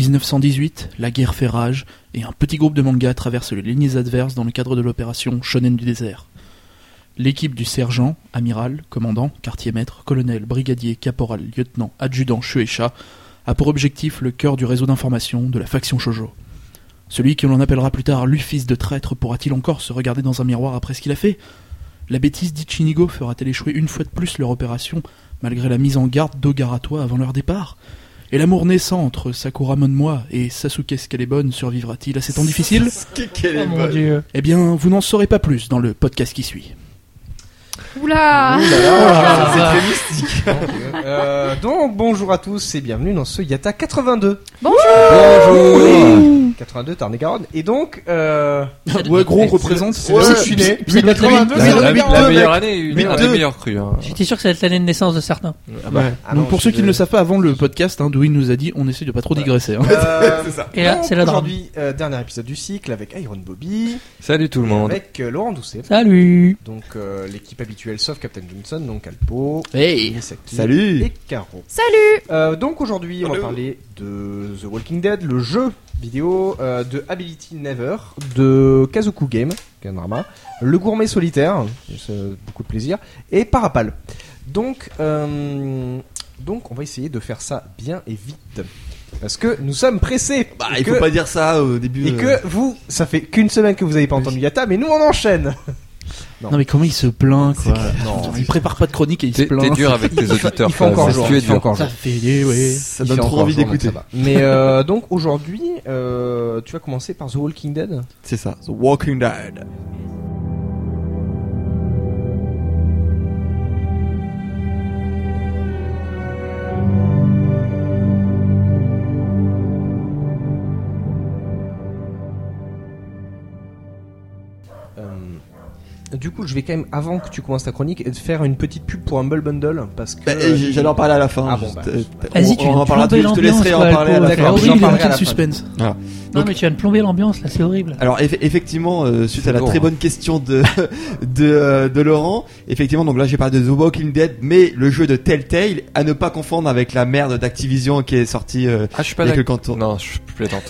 1918, la guerre fait rage et un petit groupe de mangas traverse les lignes adverses dans le cadre de l'opération Shonen du désert. L'équipe du sergent, amiral, commandant, quartier-maître, colonel, brigadier, caporal, lieutenant, adjudant, Shueisha a pour objectif le cœur du réseau d'information de la faction Shoujo. Celui que l'on appellera plus tard lui fils de traître pourra-t-il encore se regarder dans un miroir après ce qu'il a fait? La bêtise d'Ichinigo fera-t-elle échouer une fois de plus leur opération malgré la mise en garde d'Ogaratois avant leur départ? Et l'amour naissant entre Sakura Monmoa et Sasuke Scalebone survivra-t-il à ces temps difficiles? Oh mon dieu. Eh bien, vous n'en saurez pas plus dans le podcast qui suit. Oula Ah, C'est très mystique. Euh, donc bonjour à tous et bienvenue dans ce Yata 82. Bonjour Bonjour. 82 Tarn-et-Garonne. Et donc euh, Ouais, gros, représente. c'est là où je suis né. Notre 82, la- la- La, la meilleure année, une des deux. meilleures crues. Hein. J'étais sûr que ça allait être l'année de naissance de certains. Ah bah, ah Donc pour ceux qui ne le savent pas, avant le podcast, hein, Dewey nous a dit on essaie de pas trop digresser. hein. Euh, C'est ça. Et là, Donc, c'est la drame. Aujourd'hui, euh, dernier épisode du cycle avec Iron Bobby, Salut tout le monde. avec euh, Laurent Doucet. Salut. Donc euh, l'équipe habituelle sauf Captain Johnson, donc Alpo, Hey Misaki Salut. et Caro. Salut Euh, donc aujourd'hui, on va parler de The Walking Dead, le jeu vidéo euh, de Ability Never, de Kazoku Game, qui est un drama, Le Gourmet Solitaire, c'est beaucoup de plaisir, et Parapal. Donc, euh, donc, on va essayer de faire ça bien et vite. Parce que nous sommes pressés. Bah, et il que, faut pas dire ça au début. et euh, que vous, ça fait qu'une semaine que vous avez pas entendu Yata, mais nous on enchaîne. Non mais comment il se plaint quoi Non, Il prépare pas de chronique et il se plaint. t'es dur avec tes auditeurs. il fait encore jour, Tu es dur. encore Ça jour. fait des ouais. Ça donne trop envie d'écouter. Mais euh, donc aujourd'hui, euh, tu vas commencer par The Walking Dead? C'est ça. The Walking Dead. Du coup, je vais quand même, avant que tu commences ta chronique, faire une petite pub pour Humble Bundle parce que. Bah, J'allais en parler à la fin. Ah bon, bah, euh, Vas-y, tu on en parlera tout- Je te laisserai en parler à la fin. C'est horrible. suspense. Non, Donc- mais tu viens de plomber l'ambiance là, c'est horrible. Alors eff- effectivement, euh, suite à la lourd, très hein. bonne question de de, euh, de Laurent, effectivement, donc là j'ai parlé de The Walking Dead, mais le jeu de Telltale, à ne pas confondre avec la merde d'Activision qui est sorti euh, Ah, je suis il pas y a d'accord. quelques temps. Non, je suis plaisante.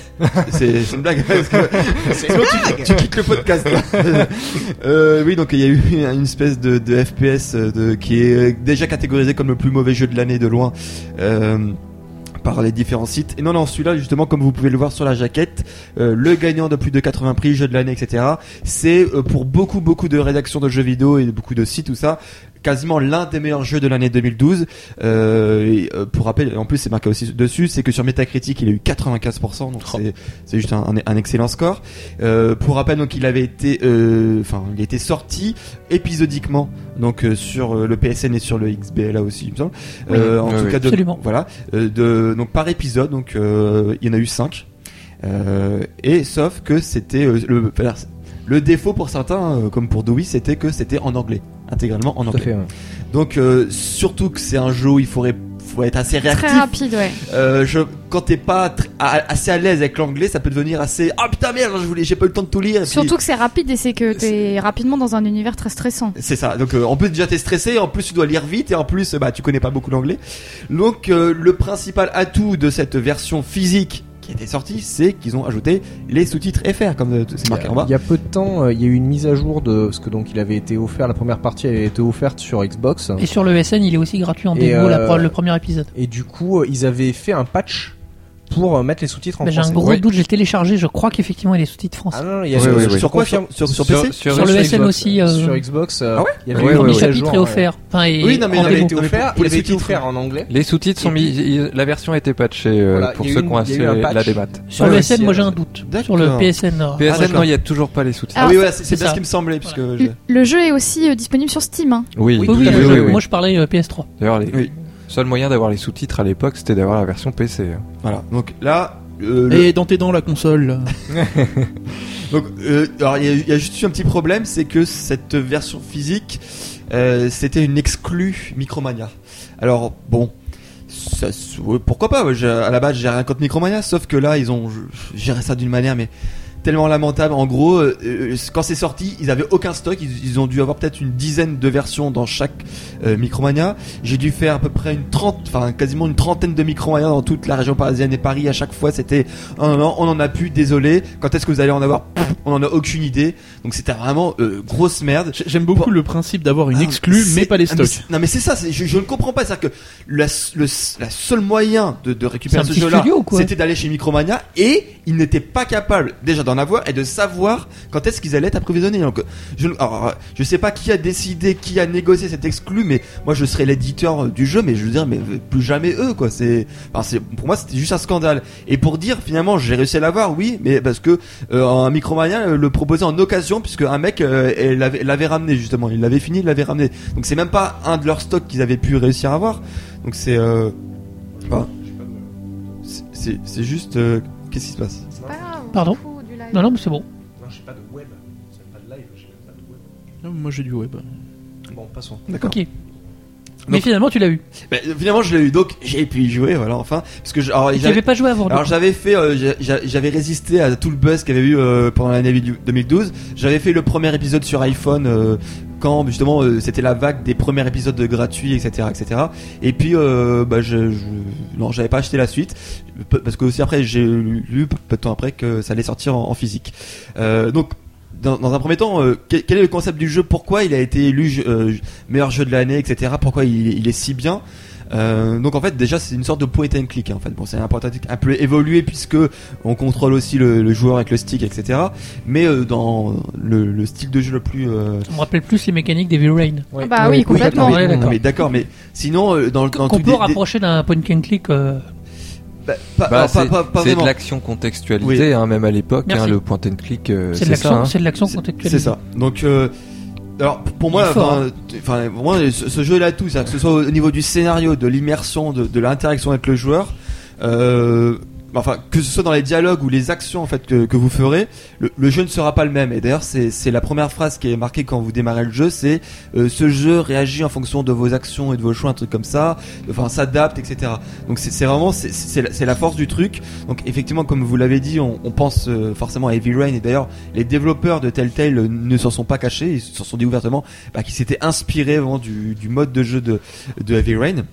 C'est c'est une blague. parce que- Sinon tu, tu quittes le podcast. euh, oui, donc il y a eu une espèce de, FPS euh, qui est déjà catégorisé comme le plus mauvais jeu de l'année de loin. Euh, par les différents sites. Et non, non, celui-là, justement, comme vous pouvez le voir sur la jaquette, euh, le gagnant de plus de 80 prix, jeu de l'année, etc. C'est euh, pour beaucoup, beaucoup de rédactions de jeux vidéo et beaucoup de sites, tout ça, quasiment l'un des meilleurs jeux de l'année 2012. Euh, et, euh, pour rappel, en plus, c'est marqué aussi dessus, c'est que sur Metacritic, il a eu 95%, donc c'est c'est juste un, excellent score. Euh, pour rappel, donc il avait été, euh, enfin, il a été sorti épisodiquement, donc euh, sur le PSN et sur le XBLA aussi, il me semble. Euh, en Oui, tout oui. cas, de, Absolument. voilà, euh, de, donc par épisode, donc euh, il y en a eu 5 et sauf que c'était euh, le, le défaut pour certains, euh, comme pour Dewey, c'était que c'était en anglais, intégralement en Tout à anglais. fait. ouais. Donc euh, surtout que c'est un jeu où il faudrait faut être assez réactif. Très rapide, ouais. Euh, je, quand t'es pas assez à l'aise avec l'anglais, ça peut devenir assez. Ah putain merde, je voulais, j'ai pas eu le temps de tout lire. puis- Surtout que c'est rapide et c'est que t'es rapidement dans un univers très stressant. C'est ça. Donc euh, en plus déjà t'es stressé, en plus tu dois lire vite et en plus bah tu connais pas beaucoup l'anglais. Donc euh, le principal atout de cette version physique qui était sortie, c'est qu'ils ont ajouté les sous-titres FR comme euh, c'est marqué en bas. Il y a peu de temps, euh, il y a eu une mise à jour de ce que donc il avait été offert. La première partie avait été offerte sur Xbox. Et sur le SN, il est aussi gratuit en démo euh, le premier épisode. Et du coup, ils avaient fait un patch pour euh, mettre les sous-titres en Mais j'ai un gros Oui. doute, j'ai téléchargé, je crois qu'effectivement il y a les sous-titres français. Ah non, non, il y a Oui, sur, oui, sur- oui. sur quoi Sur, sur, sur Sur- PC sur- Sur le sur SN Xbox. aussi, euh, Sur Xbox, euh, Ah ouais il y avait le chapitre est offert. Enfin, et Oui, non, mais en il avait été offert, pour il avait été sous-titres. offert en anglais. Les sous-titres sont mis. La version a été patchée euh, Voilà, pour ceux eu qui ont une- il y a acheté eu un patch. la démat. Sur le ouais, SN, moi j'ai euh, un doute. Sur le PSN. non. PSN, d'accord. non, il y a toujours pas les sous-titres. Ah oui, voilà, c'est bien ce qui me semblait, puisque Le, je- le jeu est aussi euh, disponible sur Steam. hein. Oui, Oui, oui, moi je parlais euh, PS3. D'ailleurs. Seul moyen d'avoir les sous-titres à l'époque, c'était d'avoir la version PC. hein. Voilà. Donc là, euh, le- Et dans tes dents la console. donc euh, alors il y, a- il y a juste eu un petit problème, c'est que cette version physique, euh, c'était une exclue Micromania. Alors bon. Ça, pourquoi pas À la base, j'ai rien contre Micromania, sauf que là, ils ont géré ça d'une manière mais tellement lamentable. En gros, euh, euh, quand c'est sorti, ils avaient aucun stock. Ils, ils ont dû avoir peut-être une dizaine de versions dans chaque euh, Micromania. J'ai dû faire à peu près une trente, enfin quasiment une trentaine de Micromania dans toute la région parisienne et Paris. À chaque fois, c'était oh non, non, on en a plus. Désolé. Quand est-ce que vous allez en avoir? On en a aucune idée. Donc c'était vraiment euh, grosse merde. J'ai- J'aime beaucoup Bon. le principe d'avoir une Ah, exclue, mais pas les ah, mais stocks. Non mais c'est ça, je, je ne comprends pas. C'est-à-dire que la, le, la seul moyen de, de récupérer ce jeu-là, c'était d'aller chez Micromania et ils n'étaient pas capables déjà d'en avoir et de savoir quand est-ce qu'ils allaient être approvisionnés. Donc je, alors, je sais pas qui a décidé, qui a négocié cet exclu, mais moi je serais l'éditeur du jeu, mais je veux dire, mais plus jamais eux quoi. C'est, enfin, c'est pour moi c'était juste un scandale. Et pour dire finalement j'ai réussi à l'avoir, oui, mais parce que euh, un Micromania euh, le proposait en occasion puisque un mec euh, elle l'avait l'avait ramené justement, il l'avait fini, il l'avait ramené. Donc c'est même pas un de leurs stocks qu'ils avaient pu réussir à avoir. Donc c'est, euh, enfin, c'est- juste, euh, qu'est-ce qui se passe? Pardon? Non, non, mais c'est bon. Non, j'ai pas de web. C'est pas de live, j'ai pas de web. Non, Moi j'ai du web. Bon, passons. D'accord. Ok. Mais finalement, tu l'as eu. Ben, finalement je l'ai eu, donc j'ai pu y jouer, voilà enfin, parce que je- alors, j'avais- avais pas joué avant. Alors j'avais fait, euh, j'a- j'a- j'avais résisté à tout le buzz qu'il y avait eu euh, pendant l'année 2012. J'avais fait le premier épisode sur iPhone euh, quand justement euh, c'était la vague des premiers épisodes gratuits, etc., etc. Et puis euh, bah, je, non, j'avais pas acheté la suite parce que aussi après j'ai lu peu de temps après que ça allait sortir en, physique. Euh, donc dans, un premier temps, quel, est le concept du jeu? Pourquoi il a été élu meilleur jeu de l'année, etc. Pourquoi il est si bien? Euh, donc en fait déjà c'est une sorte de point and click hein, en fait bon c'est un point and click un peu évolué puisque on contrôle aussi le, le joueur avec le stick etc mais euh, dans le, le style de jeu le plus euh, Ça me rappelle plus les mécaniques d'Evil Rain. Ouais. Bah oui, complètement. mais, d'accord. mais d'accord mais sinon euh, dans, le- dans le Qu'on peut des- des- rapprocher d'un point and click. euh, bah, pas, Bah, c'est pas, pas c'est de l'action contextualisée, hein, même à l'époque, hein, le point and click, euh, C'est de c'est ça. l'action, hein. c'est de l'action C'est- contextualisée. C'est ça. Donc, euh, alors pour- moi, enfin, pour moi, ce, ce jeu là tout, que ce soit au niveau du scénario, de l'immersion, de, de l'interaction avec le joueur, euh, enfin que ce soit dans les dialogues ou les actions en fait que, que vous ferez, le, le jeu ne sera pas le même. Et d'ailleurs, c'est la première phrase qui est marquée quand vous démarrez le jeu, c'est euh, ce jeu réagit en fonction de vos actions et de vos choix, un truc comme ça, enfin s'adapte, etc. Donc c'est vraiment c'est la, la force du truc. Donc effectivement, comme vous l'avez dit, on, on pense euh, forcément à Heavy Rain et d'ailleurs les développeurs de Telltale euh, ne s'en sont pas cachés, ils s'en sont dit ouvertement bah, qu'ils s'étaient inspirés vraiment du, du mode de jeu de, de Heavy Rain.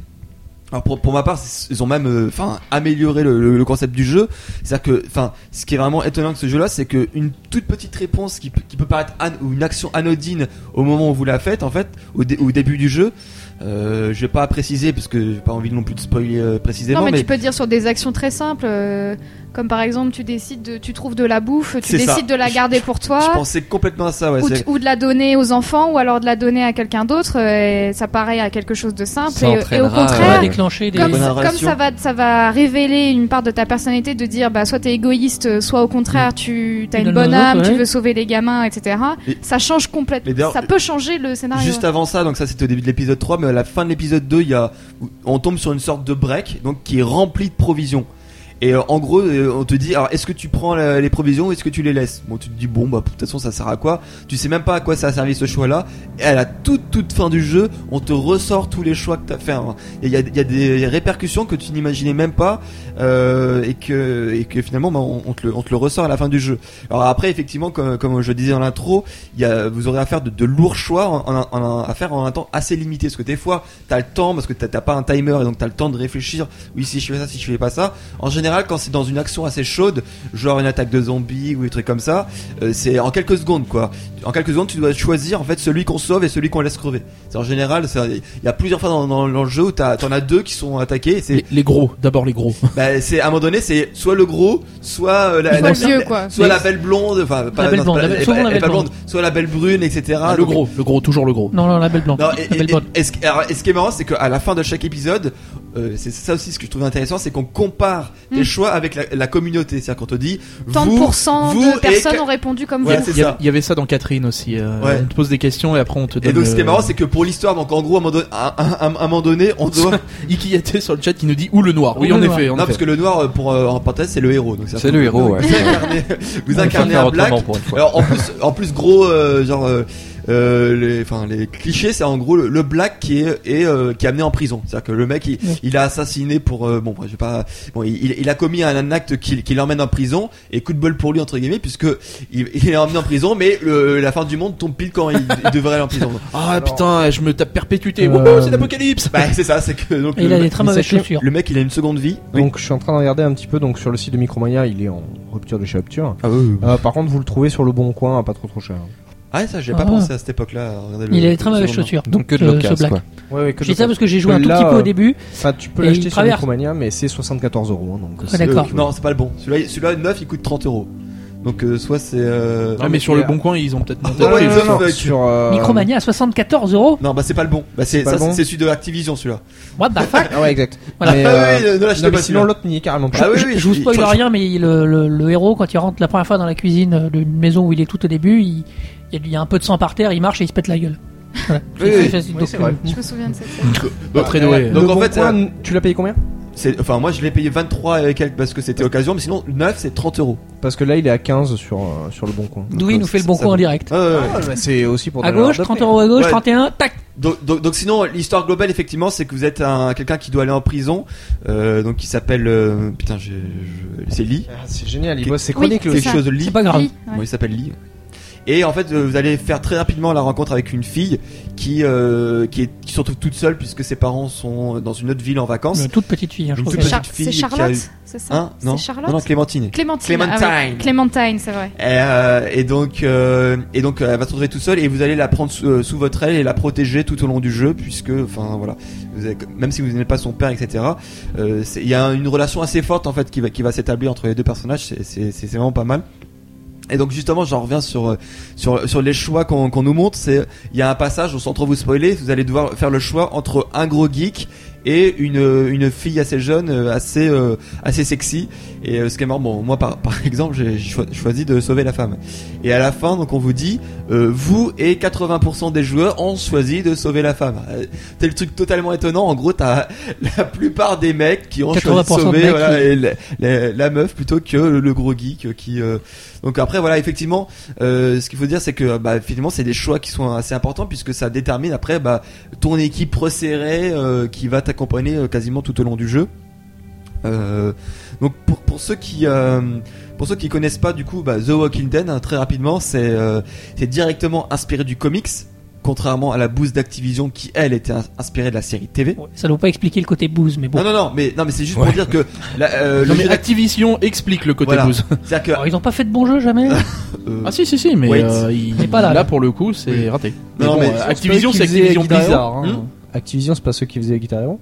Alors pour, pour ma part, ils ont même euh, enfin amélioré le, le- le concept du jeu. C'est-à-dire que enfin ce qui est vraiment étonnant avec ce jeu-là, c'est que une toute petite réponse qui, peut- qui peut paraître an- ou une action anodine au moment où vous la faites en fait au, dé- au début du jeu, euh, je vais pas préciser parce que j'ai pas envie non plus de spoiler euh, précisément, Non, mais, mais tu peux dire sur des actions très simples, euh, comme par exemple, tu décides de, tu trouves de la bouffe, tu ça. décides de la garder pour je toi, pensais complètement à ça. Ouais, ou, de la donner aux enfants, ou alors de la donner à quelqu'un d'autre. euh, ça paraît à quelque chose de simple. Ça et, et au entraînera, Ça va contraire, déclencher des. comme, comme ça va, ça va révéler une part de ta personnalité de dire, bah, soit t'es égoïste, soit au contraire, tu as une bonne âme, autres, tu veux sauver les gamins, etc. Et- ça change complètement. Ça peut changer le scénario. Juste avant ça, donc ça c'était au début de l'épisode 3, mais à la fin de l'épisode 2, il y a, on tombe sur une sorte de break, donc qui est rempli de provisions. Et euh, en gros, euh, on te dit, alors est-ce que tu prends la- les provisions ou est-ce que tu les laisses? Bon, tu te dis, bon, bah de toute façon, ça sert à quoi? Tu sais même pas à quoi ça a servi ce choix-là. Et à la toute toute fin du jeu, on te ressort tous les choix que t'as fait. hein. Il y a, y a des répercussions que tu n'imaginais même pas euh, et que et que finalement, bah, on, te le, on te le ressort à la fin du jeu. Alors après, effectivement, comme, comme je disais dans l'intro, vous aurez à faire de, de lourds choix en, en- en- à faire en un temps assez limité. Parce que des fois, t'as le temps parce que t'as t'as pas un timer et donc t'as le temps de réfléchir. Oui, si je fais ça, si je fais pas ça. En général général, quand c'est dans une action assez chaude, genre une attaque de zombies ou des trucs comme ça, euh, c'est en quelques secondes quoi. En quelques secondes, tu dois choisir en fait celui qu'on sauve et celui qu'on laisse crever. C'est en général, il y a plusieurs fois dans, dans- dans le jeu où t'en as deux qui sont attaqués. C'est Les, les gros, d'abord les gros. bah, c'est à un moment donné, c'est soit le gros, soit euh, la, Soit la- le vieux, quoi. soit Mais- la belle blonde, enfin pas belle non, blonde, c'est pas- la belle- elle- souvent elle- la elle belle est pas blonde. soit la belle brune, etc. Ah, le Donc, gros, le gros, toujours le gros. Non, non, la belle blanche. non, et, la et- belle blonde. et- et ce, alors, et ce qui est marrant, c'est qu'à la fin de chaque épisode, euh, c'est ça aussi ce que je trouve intéressant, c'est qu'on compare tes Mm. choix avec la, la communauté. C'est-à-dire qu'on te dit, Tant de vous, pourcents vous de et personnes que- ont répondu comme Voilà, vous. c'est Il y, a- il y avait ça dans Catherine aussi. euh, Ouais. On te pose des questions et après on te donne. Et donc, ce qui est marrant, c'est que pour l'histoire, donc en gros, à un moment donné, à, à- à un moment donné, on doit. Iki était sur le chat qui nous dit ou le noir. Oui, Ou en le effet. noir. en non, effet. parce que le noir, euh, pour euh, en parenthèse, c'est le héros. C'est le héros, ouais. Vous incarnez, vous un black. Alors en plus, en plus gros, genre euh, les, enfin les clichés, c'est en gros le, le black qui est, est, euh, qui est amené en prison. C'est-à-dire que le mec, il, Oui. il a assassiné pour, euh, bon, je vais pas, bon, il, il a commis un, acte qui, qui l'emmène en prison et coup de bol pour lui entre guillemets puisque il, il est emmené en prison, mais le, la fin du monde tombe pile quand il, il devrait aller en prison. Ah Alors- putain, je me tape perpétuité. Euh, Wouhou, c'est l'apocalypse. Bah c'est ça, c'est que donc il le, a des très mauvaises chaussures. le mec, il a une seconde vie. Oui. Donc je suis en train de regarder un petit peu donc sur le site de Micromania, il est en rupture de chez Opture. Ah, oui, oui. Euh, par contre, vous le trouvez sur le bon coin, à pas trop trop cher. Ah, ça, j'ai pas Ah. pensé à cette époque-là. le- Il a des très le mauvaises secondaire. chaussures. Donc que de Ce- ce l'occasion, black. quoi. Ouais, ouais, que Je dis de- ça parce que j'ai joué un tout Là, petit peu euh, au début. Enfin, tu peux Et l'acheter sur traverse. Micromania, mais c'est 74 euros. hein, donc Ah, d'accord. Euh, non, c'est pas le bon. Celui-là, celui-là neuf, il coûte 30 euros. Donc euh, soit c'est. Euh... Ah, mais sur le bon coin, ils ont peut-être monté Ah le prix. non, sur euh, Micromania à 74 euros. Non, bah c'est pas le bon. Bah c'est pas ça, le bon c'est celui de Activision celui-là. What the fuck Ah ouais, exact. Voilà. Mais, Ah euh, oui, ne l'achetez non, mais pas, sinon celui-là. l'autre n'y est carrément pas. Ah oui, je, oui, je vous il- spoil il- rien, mais le, le- le héros, quand il rentre la première fois dans la cuisine euh, d'une maison où il est tout au début, il, il y a- il y a un peu de sang par terre, il marche et il se pète la gueule. Voilà. Oui, C'est oui. facile. Oui, Donc, c'est vrai. euh, Je me souviens de cette scène. Bah, très doué. Le Donc, en bon fait, coin, tu l'as payé combien C'est enfin moi je l'ai payé 23 et quelques parce que c'était occasion, mais sinon 9 c'est 30 euros. Parce que là, il est à 15 sur, euh, sur le bon coin. D'où il nous fait le bon ça coup en direct. Ouais, ouais, ouais. Ah, bah, c'est aussi pour À donner gauche, l'ordre de 30 prix. euros à gauche, Ouais. 31, tac Donc, donc, donc sinon l'histoire globale effectivement c'est que vous êtes un quelqu'un qui doit aller en prison, euh, donc qui s'appelle euh, putain j'ai je- c'est Lee, Ah, C'est génial, il Quelque- bosse ses chroniques c'est quelque ça. chose de Lee. C'est pas grave. Oui, ouais. Bon, il s'appelle Lee. Et en fait, vous allez faire très rapidement la rencontre avec une fille qui euh, qui est qui se retrouve toute seule puisque ses parents sont dans une autre ville en vacances. Une toute petite fille, hein, je Une crois. toute qu'elle- Char- petite fille c'est Charlotte, eu- c'est ça Hein non, C'est Charlotte non non Clémentine. Clémentine. Clémentine. ah. Clémentine, c'est vrai. Et, euh, et donc, euh, et donc, elle va se retrouver tout seule et vous allez la prendre sous, sous votre aile et la protéger tout au long du jeu, puisque, enfin, voilà, vous avez- même si vous n'êtes pas son père, etc. euh, Il y a une relation assez forte en fait qui va qui va s'établir entre les deux personnages. C'est c'est c'est vraiment pas mal. Et donc justement, j'en reviens sur euh, sur sur les choix qu'on qu'on nous montre. C'est il y a un passage où sans trop vous spoiler, vous allez devoir faire le choix entre un gros geek et une une fille assez jeune, euh, assez euh, assez sexy. Et euh, ce qui est marrant, bon, moi par par exemple, j'ai choi- choisi de sauver la femme. Et à la fin, donc on vous dit, euh, vous et 80% des joueurs ont choisi de sauver la femme. Euh, C'est le truc totalement étonnant. En gros, t'as la plupart des mecs qui ont choisi de 80% de sauver mecs voilà, qui- et la, la- la meuf plutôt que le, le gros geek qui. Donc après voilà effectivement euh, ce qu'il faut dire c'est que bah effectivement c'est des choix qui sont assez importants puisque ça détermine après bah ton équipe resserrée euh, qui va t'accompagner euh, quasiment tout au long du jeu. Donc pour, ceux qui euh, connaissent pas du coup bah, The Walking Dead hein, très rapidement c'est directement inspiré du comics contrairement à la bouse d'Activision qui elle était ins- inspirée de la série TV. Ouais, Ça ne doit pas expliquer le côté booze, mais bon. Non non non mais non mais c'est juste Ouais. pour dire que la, euh, Non le mais jeu Activision explique le côté Voilà. booze. c'est-à-dire que Alors, ils ont pas fait de bons jeux jamais euh, Ah si si si mais euh, il Il est pas là, là. pour le coup c'est Oui. raté. Non, bon, mais euh, Activision c'est Activision. Hero, hein. Activision, c'est pas ceux qui faisaient Guitar Hero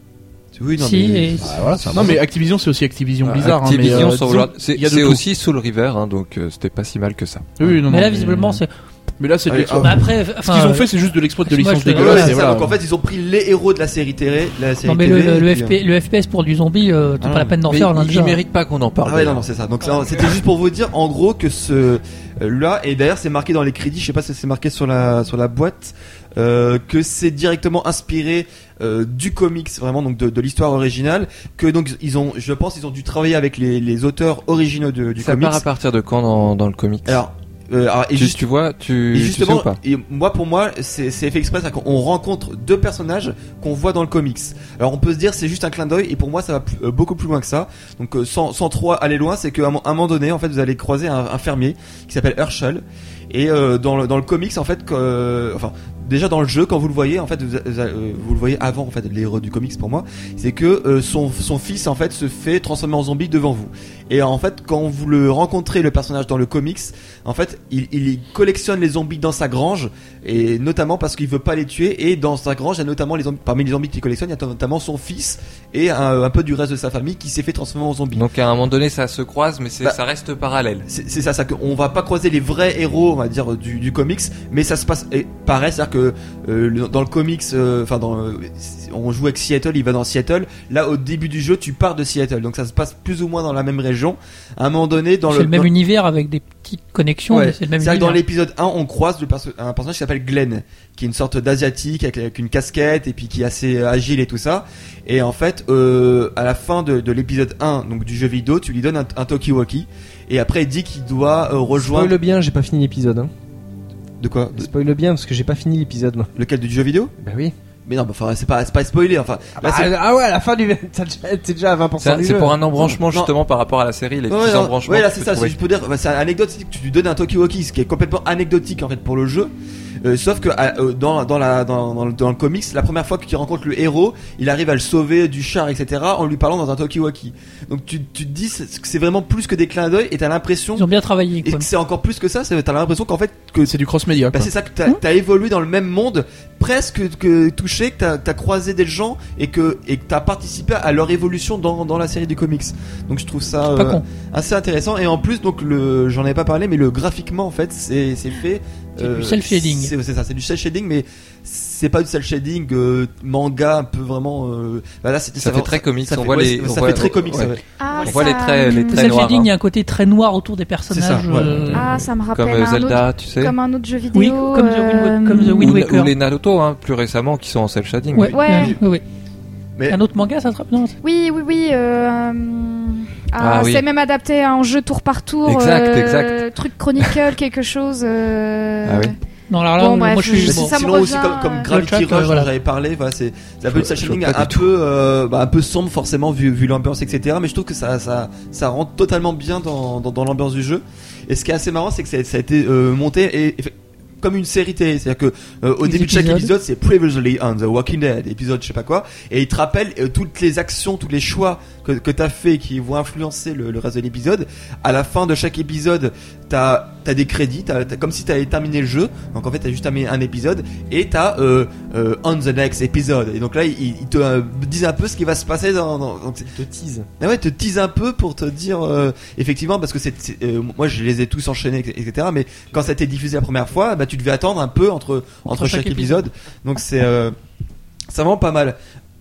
oui non Si, mais et- Ah, voilà, un Non bon mais jeu. Activision c'est aussi Activision Blizzard. hein, Activision, mais, euh, World- c'est aussi Soul River, hein, donc euh, c'était pas si mal que ça. Oui, non, Mais non, là, visiblement, c'est. Mais là c'est de Ah, l'exploit. Bah, après, Ce enfin, qu'ils ont fait c'est juste de l'exploit de licence dégueulasse. ça, voilà. donc en fait ils ont pris les héros de la série télé, la série Non, mais le, le, et puis, FP le FPS pour du zombie, euh, t'as Ah pas la non. peine d'en faire, il, il mérite pas qu'on en parle. Ah ouais non non c'est ça. Donc ça, c'était juste pour vous dire en gros que ce euh, là et d'ailleurs c'est marqué dans les crédits, je sais pas si c'est marqué sur la sur la boîte euh, que c'est directement inspiré euh, du comics vraiment donc de, de l'histoire originale que donc ils ont je pense ils ont dû travailler avec les, les auteurs originaux de- du Ça comics. part à partir de quand dans, dans le comics? Alors euh, alors, et tu, juste- tu vois, tu, Et tu sais justement, ou pas et moi pour moi, c'est c'est fait exprès, c'est-à-dire qu'on rencontre deux personnages qu'on voit dans le comics. Alors on peut se dire c'est juste un clin d'œil, et pour moi ça va plus- euh, beaucoup plus loin que ça. Donc euh, sans, sans trop aller loin, c'est qu'à un mo- un moment donné, en fait, vous allez croiser un, un fermier qui s'appelle Herschel. Et dans, le, dans le comics, en fait, que- enfin, déjà dans le jeu, quand vous le voyez, en fait, vous, euh, le voyez avant en fait les héros du comics pour moi, c'est que euh, son son fils en fait se fait transformer en zombie devant vous. Et en fait, quand vous le rencontrez le personnage dans le comics, en fait, il, il collectionne les zombies dans sa grange et notamment parce qu'il veut pas les tuer. Et dans sa grange, il y a notamment les zombies, parmi les zombies qu'il collectionne, il y a notamment son fils et un, un peu du reste de sa famille qui s'est fait transformer en zombie. Donc à un moment donné, ça se croise, mais Bah, ça reste parallèle. C'est ça, ça on va pas croiser les vrais héros, on va dire du, du comics, mais ça se passe et pareil, c'est-à-dire que euh, dans le comics, euh, enfin dans, euh, on joue avec Seattle, il va dans Seattle. Là, au début du jeu, tu pars de Seattle, donc ça se passe plus ou moins dans la même région. À un moment donné, dans C'est le, le même dans- univers avec des petites connexions, Ouais. c'est le même C'est-à-dire que dans univers. l'épisode 1, on croise le perso- un personnage qui s'appelle Glenn, qui est une sorte d'asiatique avec, avec une casquette et puis qui est assez euh, agile et tout ça. Et en fait, euh, à la fin de, de l'épisode 1, donc du jeu vidéo, tu lui donnes un, un Tokiwoki. Et après, il dit qu'il doit euh, rejoindre. Spoil bien, j'ai pas fini l'épisode. Hein. De quoi? De- Spoil bien parce que j'ai pas fini l'épisode moi. Lequel? Du jeu vidéo? Bah oui. Mais non, bah, enfin, c'est pas, c'est pas spoilé. Enfin, là, c'est- ah, ah ouais, à la fin du. déjà- T'es déjà à 20% C'est du c'est jeu. pour un embranchement Non. justement par rapport à la série, les Ouais, petits non, embranchements. ouais, là c'est ça, trouver. je peux dire, bah, c'est anecdotique. Tu lui donnes un Tokiwoki, ce qui est complètement anecdotique en fait pour le jeu. Euh, sauf que euh, dans, dans, la, dans, dans, le, dans le comics, la première fois qu'il rencontre le héros, il arrive à le sauver du char, etc. en lui parlant dans un Tokiwoki. Donc tu, tu te dis c'est- que c'est vraiment plus que des clins d'œil et t'as l'impression Ils ont bien travaillé. et que c'est encore plus que ça. c'est- T'as l'impression qu'en fait que C'est du cross-média. bah, quoi. c'est ça que t'as as évolué dans le même monde, presque que touché, que t'as as croisé des gens et que et que t'as participé à leur évolution dans, dans la série du comics. Donc je trouve ça euh, assez intéressant et en plus donc le j'en avais pas parlé mais le graphiquement en fait c'est c'est fait C'est du cel shading. c'est ça c'est du cel shading mais c'est pas du cel shading euh, manga un peu vraiment euh, bah là Ça fait très comics, ça on fait, voit ouais, les- ça on fait voit- très comics ouais. Ah, On voit les traits- les Le traits noirs, shading, hein. il y a un côté très noir autour des personnages. ça, ouais. euh, Ah, ça me rappelle Comme euh, un Zelda, autre, tu sais. comme un autre jeu vidéo. Oui, comme The Wind- comme The euh, Wind Ou, Waker. ou les Naruto, hein, plus récemment, qui sont en cel shading. Ouais, oui. Ouais. ouais. Mais- Un autre manga, ça se rappelle Oui, oui, oui. euh, ah, Ah oui. C'est même adapté à un jeu tour par tour. Exact, euh, exact. Truc Chronicle, quelque chose. euh, Ah oui. Non, alors là, Bon, moi, bref, je suis. je- bon. ça Sinon aussi revient, comme, comme euh, Gravity Rush voilà. dont j'avais parlé, voilà, c'est shading vois pas un peu euh, bah, un peu sombre forcément vu, vu l'ambiance etc. Mais je trouve que ça ça ça rentre totalement bien dans dans, dans l'ambiance du jeu. Et ce qui est assez marrant c'est que ça, ça a été euh, monté et, et fait- comme une série télé, c'est-à-dire que euh, au début de chaque épisode c'est Previously on the Walking Dead, épisode je sais pas quoi, et il te rappelle euh, toutes les actions, tous les choix que, que t'as fait qui vont influencer le, le reste de l'épisode. À la fin de chaque épisode, t'as as des crédits, t'as- comme si t'avais terminé le jeu. Donc en fait t'as juste terminé un épisode et t'as euh, euh, on the next episode. Et donc là ils, ils te euh, disent un peu ce qui va se passer dans. c'est- te tease. ah ouais, te tease un peu pour te dire euh, effectivement parce que c'est moi je les ai tous enchaînés etc. Mais quand ça a été diffusé la première fois, bah tu devais attendre un peu entre entre, chaque, chaque épisode. Donc c'est c'est vraiment pas mal.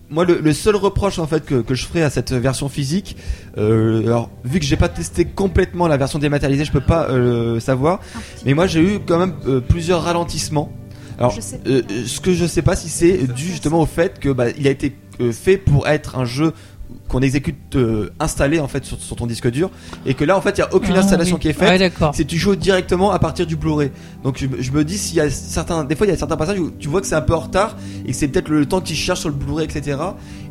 Moi, le, le seul reproche en fait que, que je ferai à cette version physique, euh, alors vu que j'ai pas testé complètement la version dématérialisée, je peux pas euh, savoir. Mais moi, j'ai eu quand même euh, plusieurs ralentissements. Alors, ce que je sais pas si c'est dû justement au fait que bah, il a été fait pour être un jeu qu'on exécute euh, installé en fait sur, sur ton disque dur et que là en fait il y a aucune Ah, installation oui. qui est faite Ouais, c'est tu joues directement à partir du Blu-ray. Donc je, me- je me dis s'il y a certains, des fois il y a certains passages où tu vois que c'est un peu en retard et que c'est peut-être le temps qu'ils cherchent sur le Blu-ray, etc.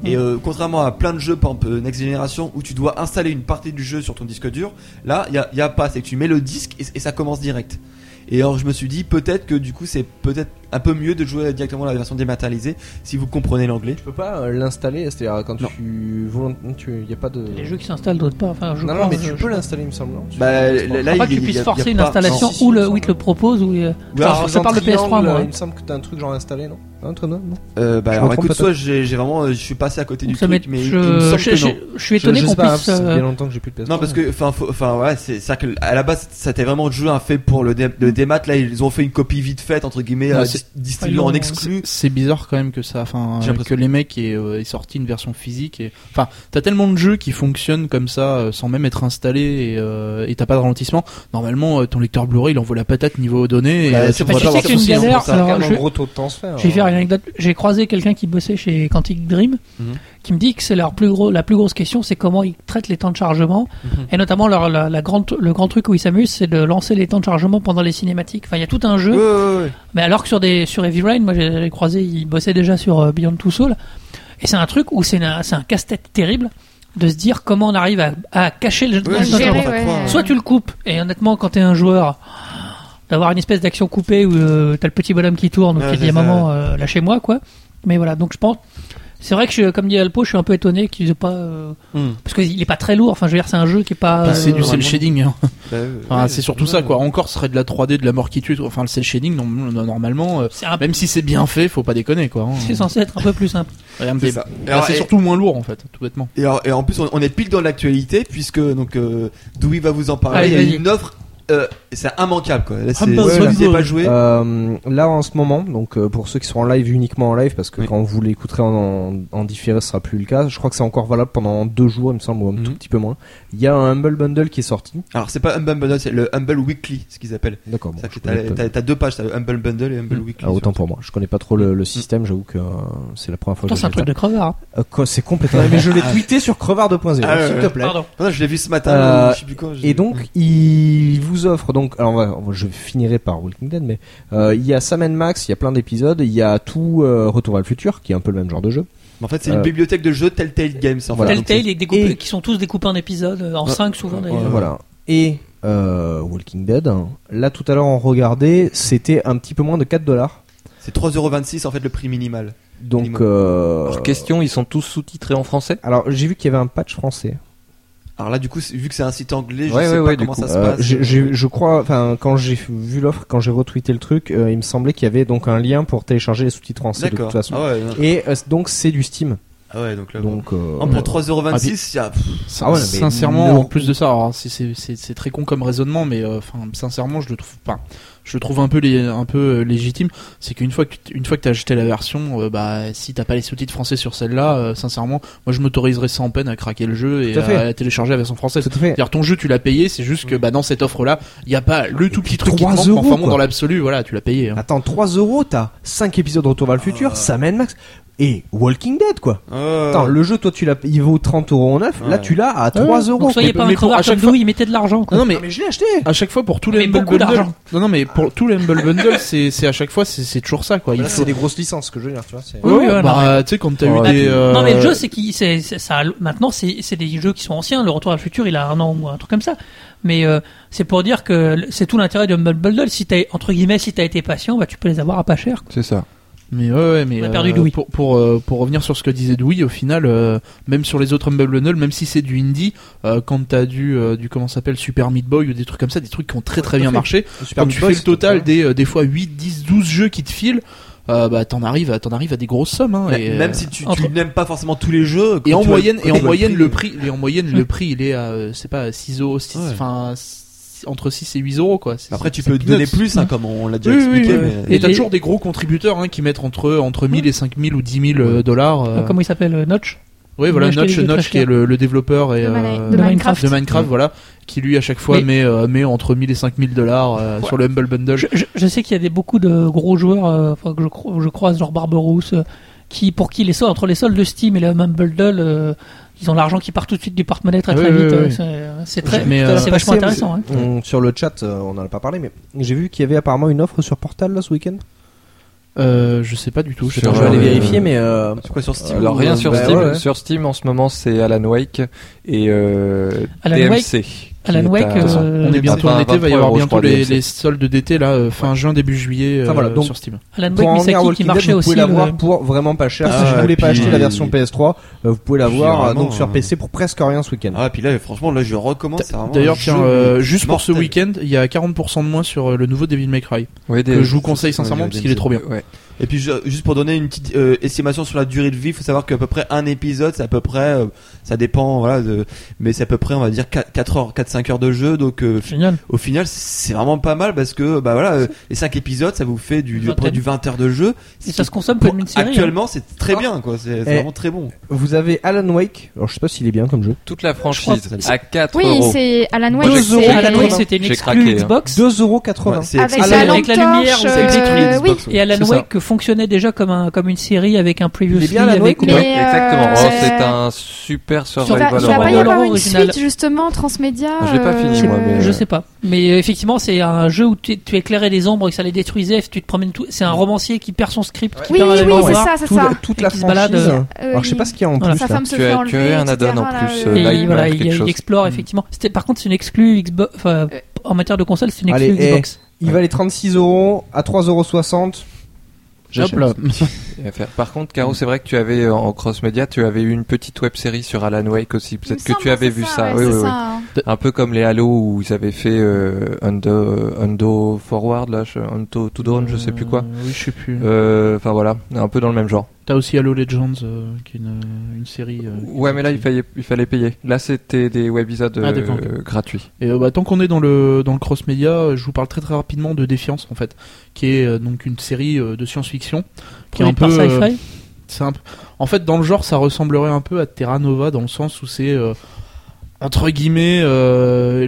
Et Mm. euh, contrairement à plein de jeux, par exemple euh, Next Generation, où tu dois installer une partie du jeu sur ton disque dur, là il y a, il y a pas, c'est que tu mets le disque et, et ça commence direct. Et alors je me suis dit peut-être que du coup c'est peut-être un peu mieux de jouer directement la version dématérialisée si vous comprenez l'anglais. Tu peux pas euh, l'installer, c'est-à-dire quand Non. tu tu y a pas de Les jeux qui s'installent, d'autres pas. Enfin, je Non, non, mais je- tu je- peux l'installer, il me semble. non Bah, Je là, pas il- que tu il y puisses il forcer une pas- installation ou le, il il te le propose ou. je parle de PS3 moi. Il hein. me semble que t'as un truc genre installé, non? Un truc non non Euh, bah alors écoute, soit j'ai j'ai vraiment, euh, je suis passé à côté du Donc ça truc, mais je, il me semble je- que je- non. je suis étonné qu'on puisse. Ça fait euh, bien longtemps que j'ai plus de PS3. Non parce que enfin enfin ouais c'est ça que à la base c'était vraiment le jeu un fait pour le, dé, le démat là ils ont fait une copie vite faite entre guillemets Ouais, euh, distribuée en exclu C'est bizarre quand même que ça, enfin, J'ai euh, l'impression. que les mecs aient, euh, aient sorti une version physique. Et... Enfin, t'as tellement de jeux qui fonctionnent comme ça, euh, sans même être installés, et euh, et t'as pas de ralentissement. Normalement, euh, ton lecteur Blu-ray, il envoie la patate niveau données. Et, Bah, euh, c'est ça pas une hein, galère, pour ça. Anecdote. J'ai croisé quelqu'un qui bossait chez Quantic Dream, Mhm. qui me dit que c'est leur plus gros, la plus grosse question, c'est comment ils traitent les temps de chargement, Mhm. et notamment leur, la, la grande, le grand truc où ils s'amusent, c'est de lancer les temps de chargement pendant les cinématiques. Enfin, il y a tout un jeu. Mais alors que sur des sur Heavy Rain, moi j'ai croisé, il bossait déjà sur euh, Beyond Two Souls, et c'est un truc où c'est un, casse-tête terrible de se dire comment on arrive à, à cacher le Ouais, le je temps de ouais. Soit tu le coupes, et honnêtement, quand t'es un joueur, d'avoir une espèce d'action coupée où euh, t'as le petit bonhomme qui tourne, donc il dit à ça, maman, euh, lâchez-moi, quoi. Mais voilà, donc je pense. C'est vrai que, je, comme dit Alpo, je suis un peu étonné qu'ils aient pas. euh, Hmm. Parce qu'il est pas très lourd, enfin, je veux dire, c'est un jeu qui est pas. Puis c'est euh, du cel shading. hein. Bah, euh, Enfin, ouais, c'est surtout ça, quoi. Encore, ce serait de la 3D, de la mort qui tue. Enfin, le cel shading, non- normalement, euh, C'est un- même si c'est bien fait, faut pas déconner, quoi. hein. c'est censé être un peu plus simple. Regarde, C'est des- ça. Là, Alors, c'est et- surtout moins lourd, en fait, tout bêtement. Et, alors- et en plus, on, on est pile dans l'actualité puisque donc euh, Dewey va vous en parler. Allez, Il y a vas-y. une offre, euh, c'est immanquable quoi. Là, c'est, Humble si vous Bundle. n'y avez pas joué. Euh, là en ce moment, donc euh, pour ceux qui seront en live uniquement en live, parce que Oui. quand vous l'écouterez en, en, en différé, ce sera plus le cas. Je crois que c'est encore valable pendant deux jours, il me semble, ou un Mhm. tout petit peu moins. Il y a un Humble Bundle qui est sorti. Alors c'est pas Humble Bundle, c'est le Humble Weekly, ce qu'ils appellent. D'accord. Bon, Ça, je t'as, connais pas- t'as- t'as deux pages, t'as le Humble Bundle et Humble Weekly. Ah, autant pour moi. Je connais pas trop le, le système. J'avoue que euh, c'est la première fois que c'est un je truc de crevard. hein. Euh, quoi, c'est complètement. Mais je l'ai tweeté sur Crevard 2.0, Ah, ouais, s'il ouais. te plaît. Pardon. Non, je l'ai vu ce matin. Euh, je sais plus quand. j'ai- Et donc, il vous offre donc. Alors, on va- je finirai par Walking Dead, mais euh, il y a Sam Max, il y a plein d'épisodes. Il y a tout euh, Retour vers le futur, qui est un peu le même genre de jeu. en fait, c'est euh, une bibliothèque de jeux Telltale Games. En Voilà. Telltale est découpé- Et- qui sont tous découpés en épisodes, euh, en Ouais. 5 souvent d'ailleurs. Voilà. Et euh, Walking Dead. Là, tout à l'heure, on regardait, c'était un petit peu moins de 4 dollars. C'est 3,26€ en fait le prix minimal. Donc, euh, question, ils sont tous sous-titrés en français? alors j'ai vu qu'il y avait un patch français. Alors là, du coup, vu que c'est un site anglais, je Ouais, sais ouais, pas ouais, comment ça se Euh, passe. j'ai- j'ai- je crois, enfin, quand j'ai vu l'offre, quand j'ai retweeté le truc, euh, il me semblait qu'il y avait donc un lien pour télécharger les sous-titres français de toute façon. Ah. Et euh, donc c'est du Steam. Ah ouais, donc là. Donc euh, Oh, pour 3,26€, il y a. Ah ouais, sincèrement, non. en plus de ça, alors, c'est- c'est c'est- c'est très con comme raisonnement, mais euh, enfin, sincèrement, je le trouve pas. Je le trouve un peu, lé- un peu euh, légitime. C'est qu'une fois que tu- une fois que t'as acheté la version, euh, bah si t'as pas les sous-titres français sur celle-là, euh, sincèrement, moi je m'autoriserais sans peine à craquer le jeu et à à télécharger la version française. tout à fait. C'est-à-dire ton jeu tu l'as payé, c'est juste que bah dans cette offre là, il y a pas le tout petit truc qui te 3 manque, euros, enfin bon dans l'absolu, voilà, tu l'as payé. hein. Attends, 3 euros, t'as 5 épisodes de Retour vers le futur, Sam Max et Walking Dead quoi. Euh, Attends, le jeu, toi, tu l'as, il vaut 30 euros en neuf. Là, tu l'as à 3 euros. Donc soyez mais- pas un mais pour- crevard à chaque comme fois- nous, ils mettaient de l'argent. quoi. Non non mais Non, mais je l'ai acheté. à chaque fois pour tous les Humble beaucoup Bundle, d'argent. non non mais pour tous les Humble Bundle, c'est c'est à chaque fois c'est c'est toujours ça quoi. Il Là, faut c'est des grosses licences que je veux dire, tu vois. c'est- Oui, oui, ouais, bah, tu sais quand t'as eu des euh, Non mais le jeu c'est qui c'est c'est- ça maintenant c'est c'est des jeux qui sont anciens le retour à le futur il a un an ou un truc comme ça mais euh, c'est pour dire que c'est tout l'intérêt de Humble Bundle si t'as entre guillemets si t'as été patient bah tu peux les avoir à pas cher quoi. C'est ça. Mais ouais, ouais, mais On a perdu euh, Louis. pour pour euh, pour revenir sur ce que disait Louis, au final, euh, même sur les autres Humble Bundle, même si c'est du indie, euh, quand t'as du euh, du comment ça s'appelle Super Meat Boy ou des trucs comme ça, des trucs qui ont très très bien marché, quand Meat tu Boy, fais le total top, des euh, des fois 8, 10, 12 jeux qui te filent, euh, bah t'en arrives à t'en arrives à des grosses sommes. Hein, et, même euh, si tu, n'aimes pas forcément tous les jeux. et en moyenne et en moyenne le prix et en moyenne le prix il est à c'est pas 6 euros, enfin six- entre 6 et 8 euros quoi. Après, tu peux donner plus, hein, comme on l'a déjà Oui, oui, expliqué. oui. mais- Et t'as les- toujours des gros contributeurs hein, qui mettent entre entre 1000 et 5000 ou 10 000 euh, dollars. euh, comment il s'appelle euh, Notch? Oui, Il voilà, Notch, Notch qui est le, le développeur et, De, euh, Minecraft. de Minecraft, voilà, qui lui à chaque fois Mais- met, euh, met entre 1000 et 5000 dollars euh, sur le Humble Bundle. je, je- je sais qu'il y a des beaucoup de gros joueurs euh, que je, je croise genre Barberousse euh, qui pour qui les soldes entre les soldes de Steam et le Humble Bundle euh, ils ont l'argent qui part tout de suite du porte-monnaie très très Oui, vite oui, euh, oui. c'est- très Mais, euh, c'est vachement intéressant hein. on- sur le chat, euh, on en a pas parlé, mais j'ai vu qu'il y avait apparemment une offre sur Portal là ce week-end. Euh, je sais pas du tout. je vais aller vérifier, mais euh, C'est quoi sur Steam Alors rien sur bah, Steam. ouais. Sur Steam en ce moment c'est Alan Wake et euh, Alan DMC. qui Alan est Wake, à- euh, On est bientôt en été, va y 23 avoir euros, bientôt crois, les, soldes d'été là, euh, fin juin début juillet euh, Enfin, voilà, donc- sur Steam. Alan Wake Misaki qui marchait vous aussi pouvez l'avoir le- pour vraiment pas cher. Ah, si vous voulez pas puis- acheter la version PS3, euh, vous pouvez l'avoir euh, donc sur euh, PC pour presque rien ce week-end. Ah, puis là, franchement, là, je vraiment D'ailleurs, tiens, euh, juste pour ce week-end, il y a 40% de moins sur euh, le nouveau Devil May Cry Ouais, des- que je vous conseille sincèrement parce qu'il est trop bien. Et puis, je- juste pour donner une petite euh, estimation sur la durée de vie, il faut savoir qu'à peu près un épisode, c'est à peu près, euh, ça dépend, voilà, de, mais c'est à peu près, on va dire 4 heures, 4-5 heures de jeu. Donc, euh, génial au final, c'est vraiment pas mal parce que, bah voilà, euh, les 5 épisodes, ça vous fait du, du, Vingtaine. du 20 heures de jeu. et ça se consomme comme Pour- une série hein. Actuellement, c'est très bien, quoi. C'est Eh. vraiment très bon. Vous avez Alan Wake. Alors je sais pas s'il est bien comme jeu. Toute la franchise à 4 Oui, euros. c'est Alan Wake. Alan Wake c'était une hein. Xbox 2,80€. Ouais, c'est Avec la Avec la lumière, c'est euh, oui. Xbox, ouais. et Alan. Wake fonctionnait déjà comme un comme une série avec un Il est bien, avec Mais, Ouais, exactement. euh, Oh, c'est un super survival tu vas pas y horror. avoir une suite justement transmédia Je l'ai pas fini, euh, moi, mais- Je sais pas. Mais euh, effectivement, c'est un jeu où tu, tu éclairais des ombres et que ça les détruisait. Tu te promènes tout. C'est un romancier qui perd son script, qui Oui, perd oui, c'est ça, c'est Tout ça. la- toute la qui se balade, franchise. Euh, Alors je sais pas ce qu'il y a en Voilà. plus Tu as- as un add-on en plus, euh, euh, Et voilà, il, il explore Mm. effectivement. C'était par contre c'est une exclue Xbox. Euh. en matière de console, c'est une exclue Xbox. Il valait 36 euros à 3,60 euros. Par contre, Caro, c'est vrai que tu avais euh, en cross-média, tu avais eu une petite web série sur Alan Wake aussi. Peut-être que tu avais vu ça. ouais, Oui, c'est oui, oui. ça, hein. Un peu comme les Halo où ils avaient fait euh, Undo, Undo Forward, là, je- Undo to Dawn, je sais plus quoi. Euh, oui, je sais plus. Euh, Enfin voilà, un peu dans le même genre. T'as aussi Halo Legends, euh, qui est une, une série. euh, Ouais, mais là il fallait, il fallait payer. Là c'était des webisodes Ah, euh, gratuits. Et euh, bah, tant qu'on est dans le dans le cross média, euh, je vous parle très très rapidement de Défiance en fait, qui est euh, donc une série euh, de science-fiction qui est un peu. par euh, Sci-Fi. c'est un peu- En fait, dans le genre, ça ressemblerait un peu à Terra Nova dans le sens où c'est euh, entre guillemets, euh,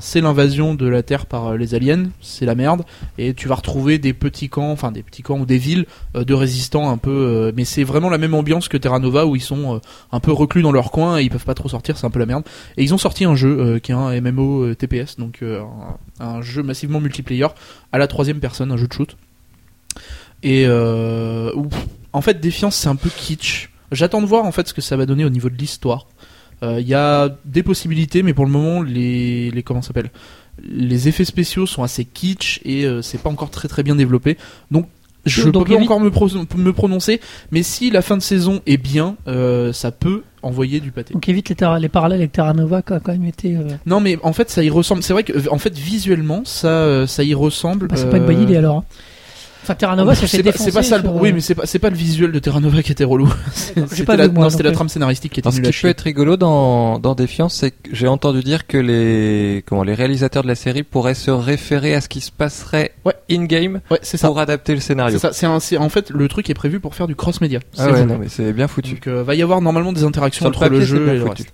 c'est l'invasion de la Terre par euh, les aliens, c'est la merde, et tu vas retrouver des petits camps, enfin des petits camps ou des villes euh, de résistants un peu, mais c'est vraiment la même ambiance que Terra Nova où ils sont un peu reclus dans leur coin et ils peuvent pas trop sortir, c'est un peu la merde. Et ils ont sorti un jeu qui est un MMO TPS, donc un, un jeu massivement multiplayer à la troisième personne, un jeu de shoot. Et euh, en fait, Défiance c'est un peu kitsch. J'attends de voir en fait ce que ça va donner au niveau de l'histoire. Euh, Il y a des possibilités, mais pour le moment, les, les comment s'appelle Les effets spéciaux sont assez kitsch et euh, c'est pas encore très très bien développé. Donc je peux pas encore me, pro- me prononcer, mais si la fin de saison est bien, euh, ça peut envoyer du pâté. Donc évite les, les parallèles avec Terra Nova qui a quand même été. euh, Non, mais en fait, ça y ressemble. C'est vrai que, en fait, visuellement, ça, euh, ça y ressemble. bah, c'est pas une bonne euh, idée alors. hein. Enfin Terra Nova, ça fait c'est pas, c'est pas ça. le- Oui, euh, mais c'est pas, c'est pas le visuel de Terra Nova qui était relou. C'était pas la, non, la trame scénaristique qui était ce nulle à qui peut être rigolo dans, dans Défiance, c'est que j'ai entendu dire que les, comment, les réalisateurs de la série pourraient se référer à ce qui se passerait Ouais. in-game Ouais, pour adapter le scénario. C'est en fait, le truc est prévu pour faire du cross-média. Ah C'est ouais, non, mais c'est bien foutu. Donc, euh, va y avoir normalement des interactions entre le, jeu et le reste.